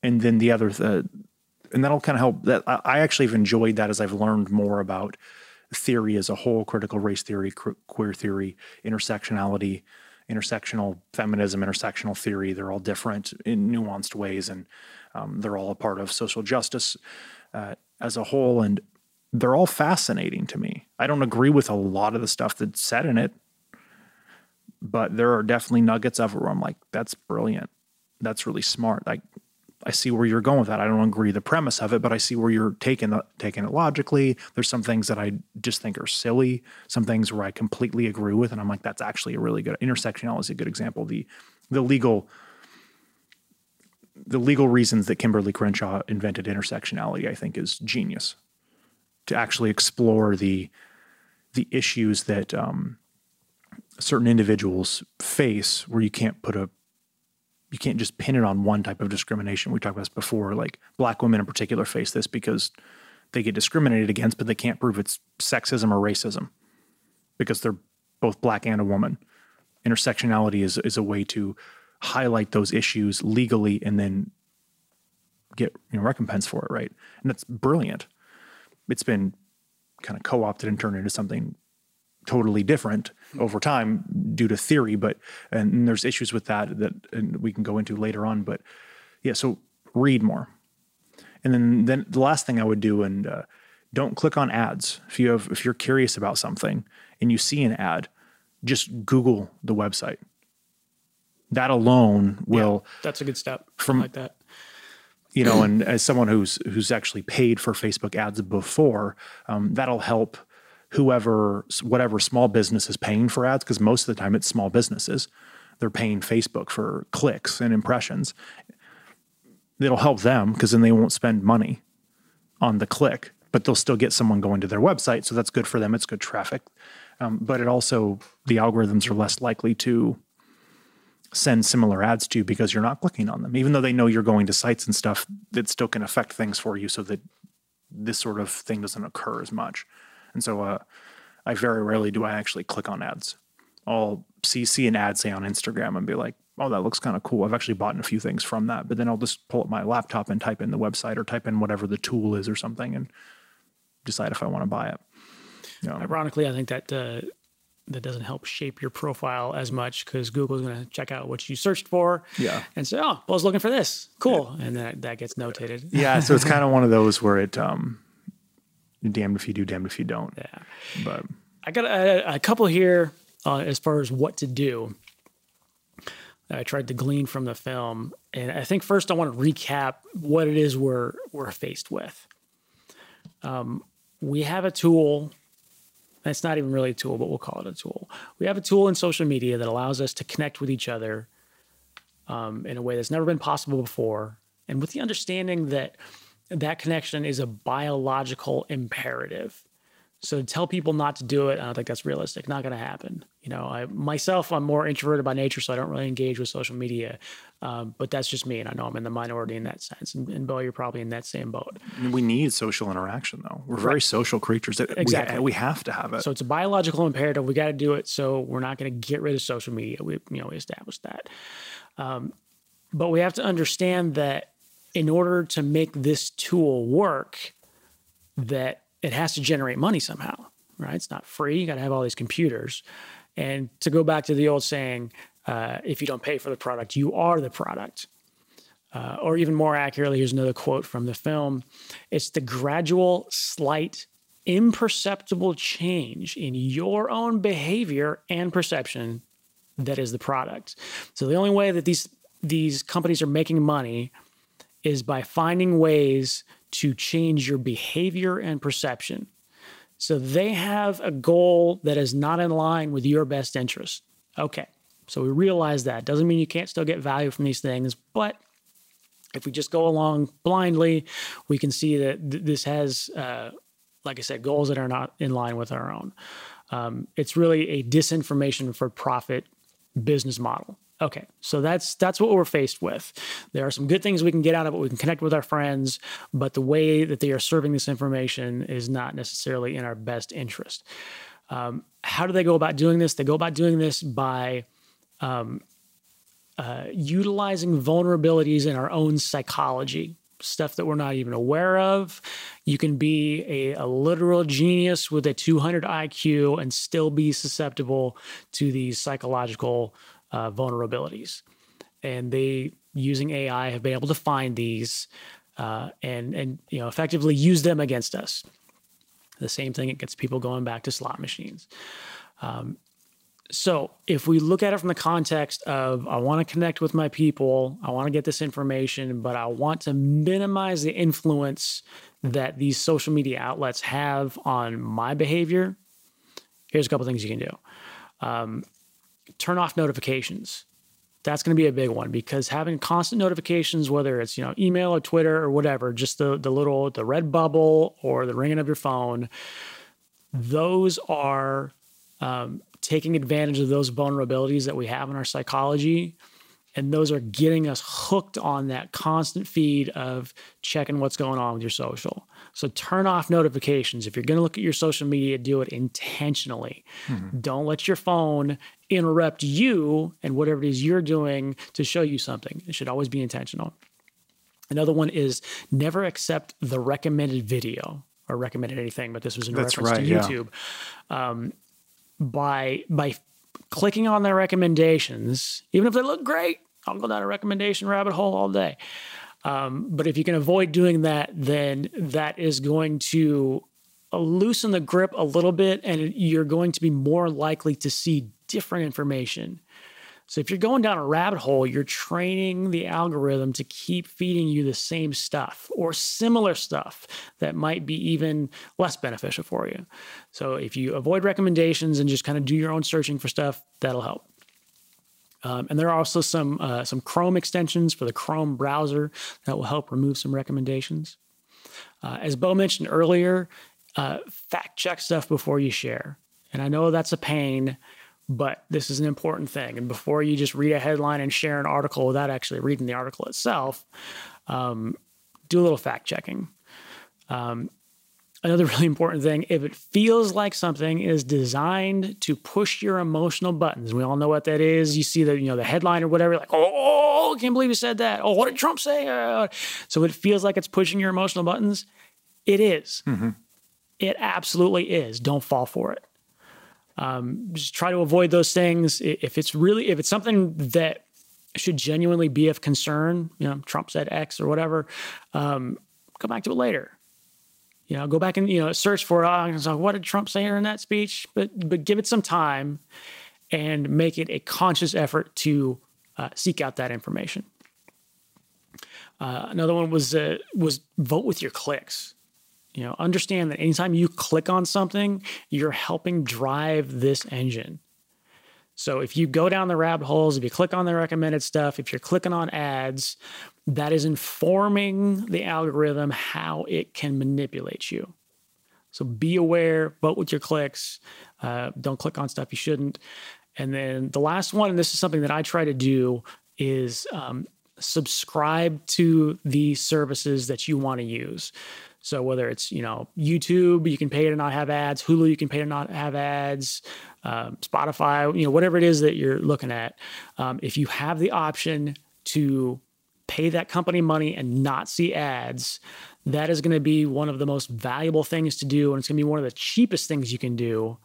and then the other, uh, and that'll kind of help. That I, actually have enjoyed that as I've learned more about theory as a whole, critical race theory, que- queer theory, intersectionality, intersectional feminism, intersectional theory. They're all different in nuanced ways, and um, they're all a part of social justice uh, as a whole. And they're all fascinating to me. I don't agree with a lot of the stuff that's said in it, but there are definitely nuggets of it where I'm like, that's brilliant. That's really smart. Like, I see where you're going with that. I don't agree the premise of it, but I see where you're taking the, taking it logically. There's some things that I just think are silly. Some things where I completely agree with, and I'm like, that's actually a really good intersectionality is a good example. The the legal the legal reasons that Kimberly Crenshaw invented intersectionality, I think, is genius. To actually explore the the issues that um, certain individuals face, where you can't put a you can't just pin it on one type of discrimination. We talked about this before. Like black women in particular face this because they get discriminated against, but they can't prove it's sexism or racism because they're both black and a woman. Intersectionality is is a way to highlight those issues legally and then get you know recompense for it, right? And that's brilliant. It's been kind of co-opted and turned into something totally different over time due to theory, but and there's issues with that that we can go into later on. But yeah, so read more, and then then the last thing I would do and uh, don't click on ads if you have if you're curious about something and you see an ad, just Google the website. That alone will. Yeah, that's a good step. From like that you know, and as someone who's who's actually paid for Facebook ads before, um, that'll help whoever, whatever small business is paying for ads, because most of the time it's small businesses. They're paying Facebook for clicks and impressions. It'll help them because then they won't spend money on the click, but they'll still get someone going to their website. So that's good for them. It's good traffic. Um, but it also, the algorithms are less likely to send similar ads to you because you're not clicking on them. Even though they know you're going to sites and stuff, that still can affect things for you so that this sort of thing doesn't occur as much. And so uh, I very rarely do I actually click on ads. I'll see see an ad say on Instagram and be like, oh, that looks kind of cool. I've actually bought a few things from that. But then I'll just pull up my laptop and type in the website or type in whatever the tool is or something and decide if I want to buy it. Ironically, I think that uh, that doesn't help shape your profile as much because Google's going to check out what you searched for. Yeah. And say, oh, well, I was looking for this. Cool. Yeah. And then that gets notated. Yeah. So it's kind of one of those where it, um, damned if you do, damned if you don't. Yeah. But I got a, a couple here uh, as far as what to do. I tried to glean from the film, and I think first I want to recap what it is we're we're faced with. Um, we have a tool it's not even really a tool, but we'll call it a tool. We have a tool in social media that allows us to connect with each other um, in a way that's never been possible before, and with the understanding that that connection is a biological imperative. So to tell people not to do it, I don't think that's realistic. Not going to happen. You know, I myself, I'm more introverted by nature, so I don't really engage with social media. Um, but that's just me, and I know I'm in the minority in that sense. And, and Bill, you're probably in that same boat. We need social interaction, though. We're right. very social creatures. Exactly, we, we, have to have it. So it's a biological imperative. We got to do it. So we're not going to get rid of social media. We, you know, we established that. Um, but we have to understand that in order to make this tool work, that it has to generate money somehow, right? It's not free. You got to have all these computers. And to go back to the old saying, uh, if you don't pay for the product, you are the product. Uh, or even more accurately, here's another quote from the film it's the gradual, slight, imperceptible change in your own behavior and perception that is the product. So the only way that these these companies are making money is by finding ways to change your behavior and perception. So they have a goal that is not in line with your best interest. Okay, so we realize that. Doesn't mean you can't still get value from these things, but if we just go along blindly, we can see that th- this has, uh, like I said, goals that are not in line with our own. Um, it's really a disinformation for profit business model. Okay, so that's that's what we're faced with. There are some good things we can get out of it. We can connect with our friends, but the way that they are serving this information is not necessarily in our best interest. Um, how do they go about doing this? They go about doing this by um, uh, utilizing vulnerabilities in our own psychology, stuff that we're not even aware of. You can be a, a literal genius with a 200 IQ and still be susceptible to these psychological uh, vulnerabilities. And they, using AI, have been able to find these uh, and and you know effectively use them against us. The same thing it gets people going back to slot machines. Um, so if we look at it from the context of I want to connect with my people, I want to get this information, but I want to minimize the influence that these social media outlets have on my behavior. Here's a couple things you can do. Um, turn off notifications. That's going to be a big one because having constant notifications, whether it's you know email or Twitter or whatever, just the the little the red bubble or the ringing of your phone, those are um, taking advantage of those vulnerabilities that we have in our psychology and those are getting us hooked on that constant feed of checking what's going on with your social. So turn off notifications. If you're going to look at your social media, do it intentionally. Mm-hmm. Don't let your phone interrupt you and whatever it is you're doing to show you something. It should always be intentional. Another one is never accept the recommended video or recommended anything, but this was in That's reference right, to YouTube. Yeah. Um, by by clicking on their recommendations, even if they look great, I'll go down a recommendation rabbit hole all day. Um, but if you can avoid doing that, then that is going to loosen the grip a little bit, and you're going to be more likely to see different information. So if you're going down a rabbit hole, you're training the algorithm to keep feeding you the same stuff or similar stuff that might be even less beneficial for you. So if you avoid recommendations and just kind of do your own searching for stuff, that'll help. Um, and there are also some uh, some Chrome extensions for the Chrome browser that will help remove some recommendations. Uh, as Bo mentioned earlier, uh, fact check stuff before you share. And I know that's a pain but this is an important thing. And before you just read a headline and share an article without actually reading the article itself, um, do a little fact checking. Um, another [laughs] really important thing if it feels like something is designed to push your emotional buttons we all know what that is you see the you know the headline or whatever like oh, I can't believe you said that oh what did trump say uh, so it feels like it's pushing your emotional buttons it is. Mm-hmm. it absolutely is don't fall for it um, just try to avoid those things. If it's really, if it's something that should genuinely be of concern, you know, Trump said X or whatever, um, go back to it later. You know, go back and you know search for uh, like, what did Trump say in that speech, but but give it some time and make it a conscious effort to uh, seek out that information. Uh, another one was uh, was vote with your clicks. You know, understand that anytime you click on something, you're helping drive this engine. So if you go down the rabbit holes, if you click on the recommended stuff, if you're clicking on ads, that is informing the algorithm how it can manipulate you. So be aware, vote with your clicks. Uh, don't click on stuff you shouldn't. And then the last one, and this is something that I try to do, is um, subscribe to the services that you want to use. So whether it's you know YouTube, you can pay to not have ads. Hulu, you can pay to not have ads. Um, Spotify, you know whatever it is that you're looking at. Um, if you have the option to pay that company money and not see ads, that is going to be one of the most valuable things to do, and it's going to be one of the cheapest things you can do.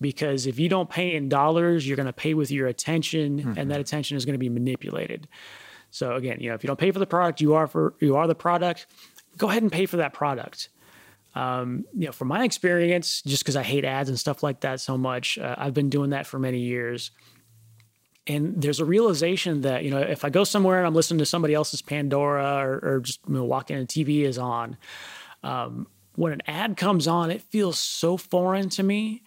Because if you don't pay in dollars, you're going to pay with your attention, mm-hmm. and that attention is going to be manipulated. So again, you know, if you don't pay for the product, you are for you are the product go ahead and pay for that product. Um, you know, from my experience, just because I hate ads and stuff like that so much, uh, I've been doing that for many years. And there's a realization that, you know, if I go somewhere and I'm listening to somebody else's Pandora or, or just you know, walk in and TV is on, um, when an ad comes on, it feels so foreign to me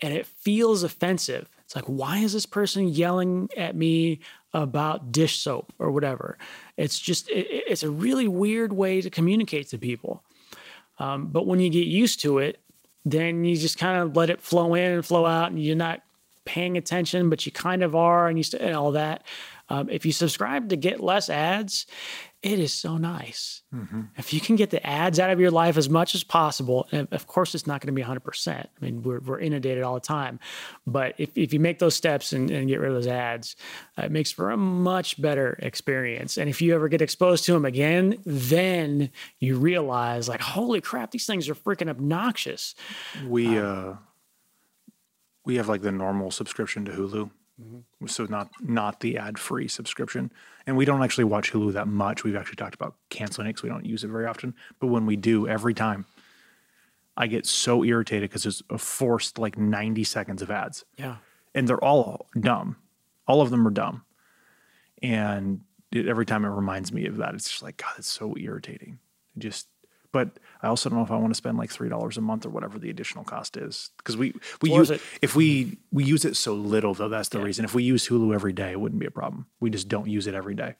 and it feels offensive. It's like, why is this person yelling at me about dish soap or whatever? It's just, it, it's a really weird way to communicate to people. Um, but when you get used to it, then you just kind of let it flow in and flow out, and you're not paying attention, but you kind of are, and you st- and all that. Um, if you subscribe to get less ads, it is so nice. Mm-hmm. If you can get the ads out of your life as much as possible, and of course, it's not going to be 100%. I mean, we're, we're inundated all the time. But if, if you make those steps and, and get rid of those ads, uh, it makes for a much better experience. And if you ever get exposed to them again, then you realize, like, holy crap, these things are freaking obnoxious. We, um, uh, we have like the normal subscription to Hulu. Mm-hmm. So not not the ad free subscription, and we don't actually watch Hulu that much. We've actually talked about canceling it because we don't use it very often. But when we do, every time, I get so irritated because it's a forced like ninety seconds of ads. Yeah, and they're all dumb. All of them are dumb, and it, every time it reminds me of that. It's just like God, it's so irritating. It just but I also don't know if I want to spend like three dollars a month or whatever the additional cost is because we we use it if we we use it so little though that's the yeah. reason. If we use Hulu every day, it wouldn't be a problem. We just don't use it every day.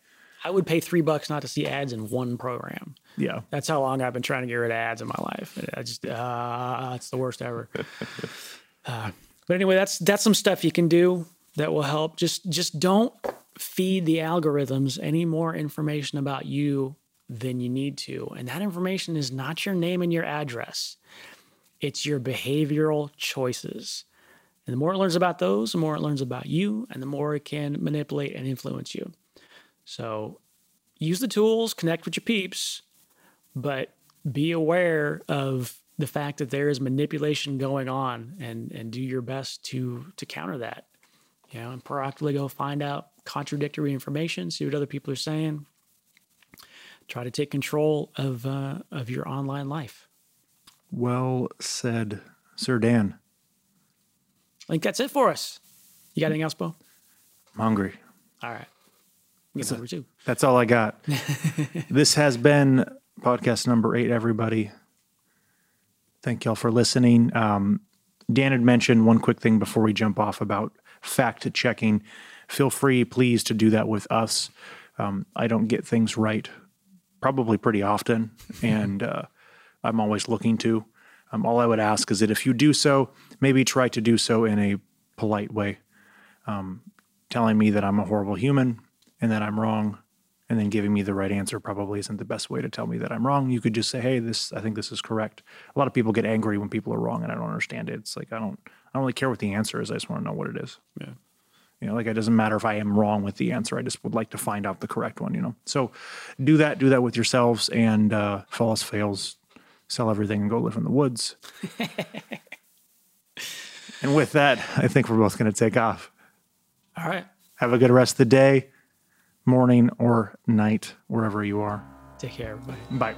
I would pay three bucks not to see ads in one program. Yeah, that's how long I've been trying to get rid of ads in my life. I just uh, it's the worst ever. [laughs] uh, but anyway, that's that's some stuff you can do that will help. Just just don't feed the algorithms any more information about you than you need to. And that information is not your name and your address, it's your behavioral choices. And the more it learns about those, the more it learns about you, and the more it can manipulate and influence you. So use the tools, connect with your peeps, but be aware of the fact that there is manipulation going on and and do your best to to counter that you know and proactively go find out contradictory information see what other people are saying try to take control of uh, of your online life Well said, Sir Dan. i think that's it for us you got anything else bo I'm hungry. all right Get number two. That's all I got. [laughs] this has been podcast number eight, everybody. Thank y'all for listening. Um, Dan had mentioned one quick thing before we jump off about fact checking. Feel free, please, to do that with us. Um, I don't get things right probably pretty often, [laughs] and uh, I'm always looking to. Um, all I would ask is that if you do so, maybe try to do so in a polite way, um, telling me that I'm a horrible human and that I'm wrong, and then giving me the right answer probably isn't the best way to tell me that I'm wrong. You could just say, "Hey, this I think this is correct." A lot of people get angry when people are wrong, and I don't understand it. It's like I don't I don't really care what the answer is. I just want to know what it is. Yeah. You know, like it doesn't matter if I am wrong with the answer. I just would like to find out the correct one. You know, so do that. Do that with yourselves, and uh, else fails, sell everything and go live in the woods. [laughs] and with that, I think we're both going to take off. all right Have a good rest of the day, morning, or night, wherever you are. take care everybody Bye.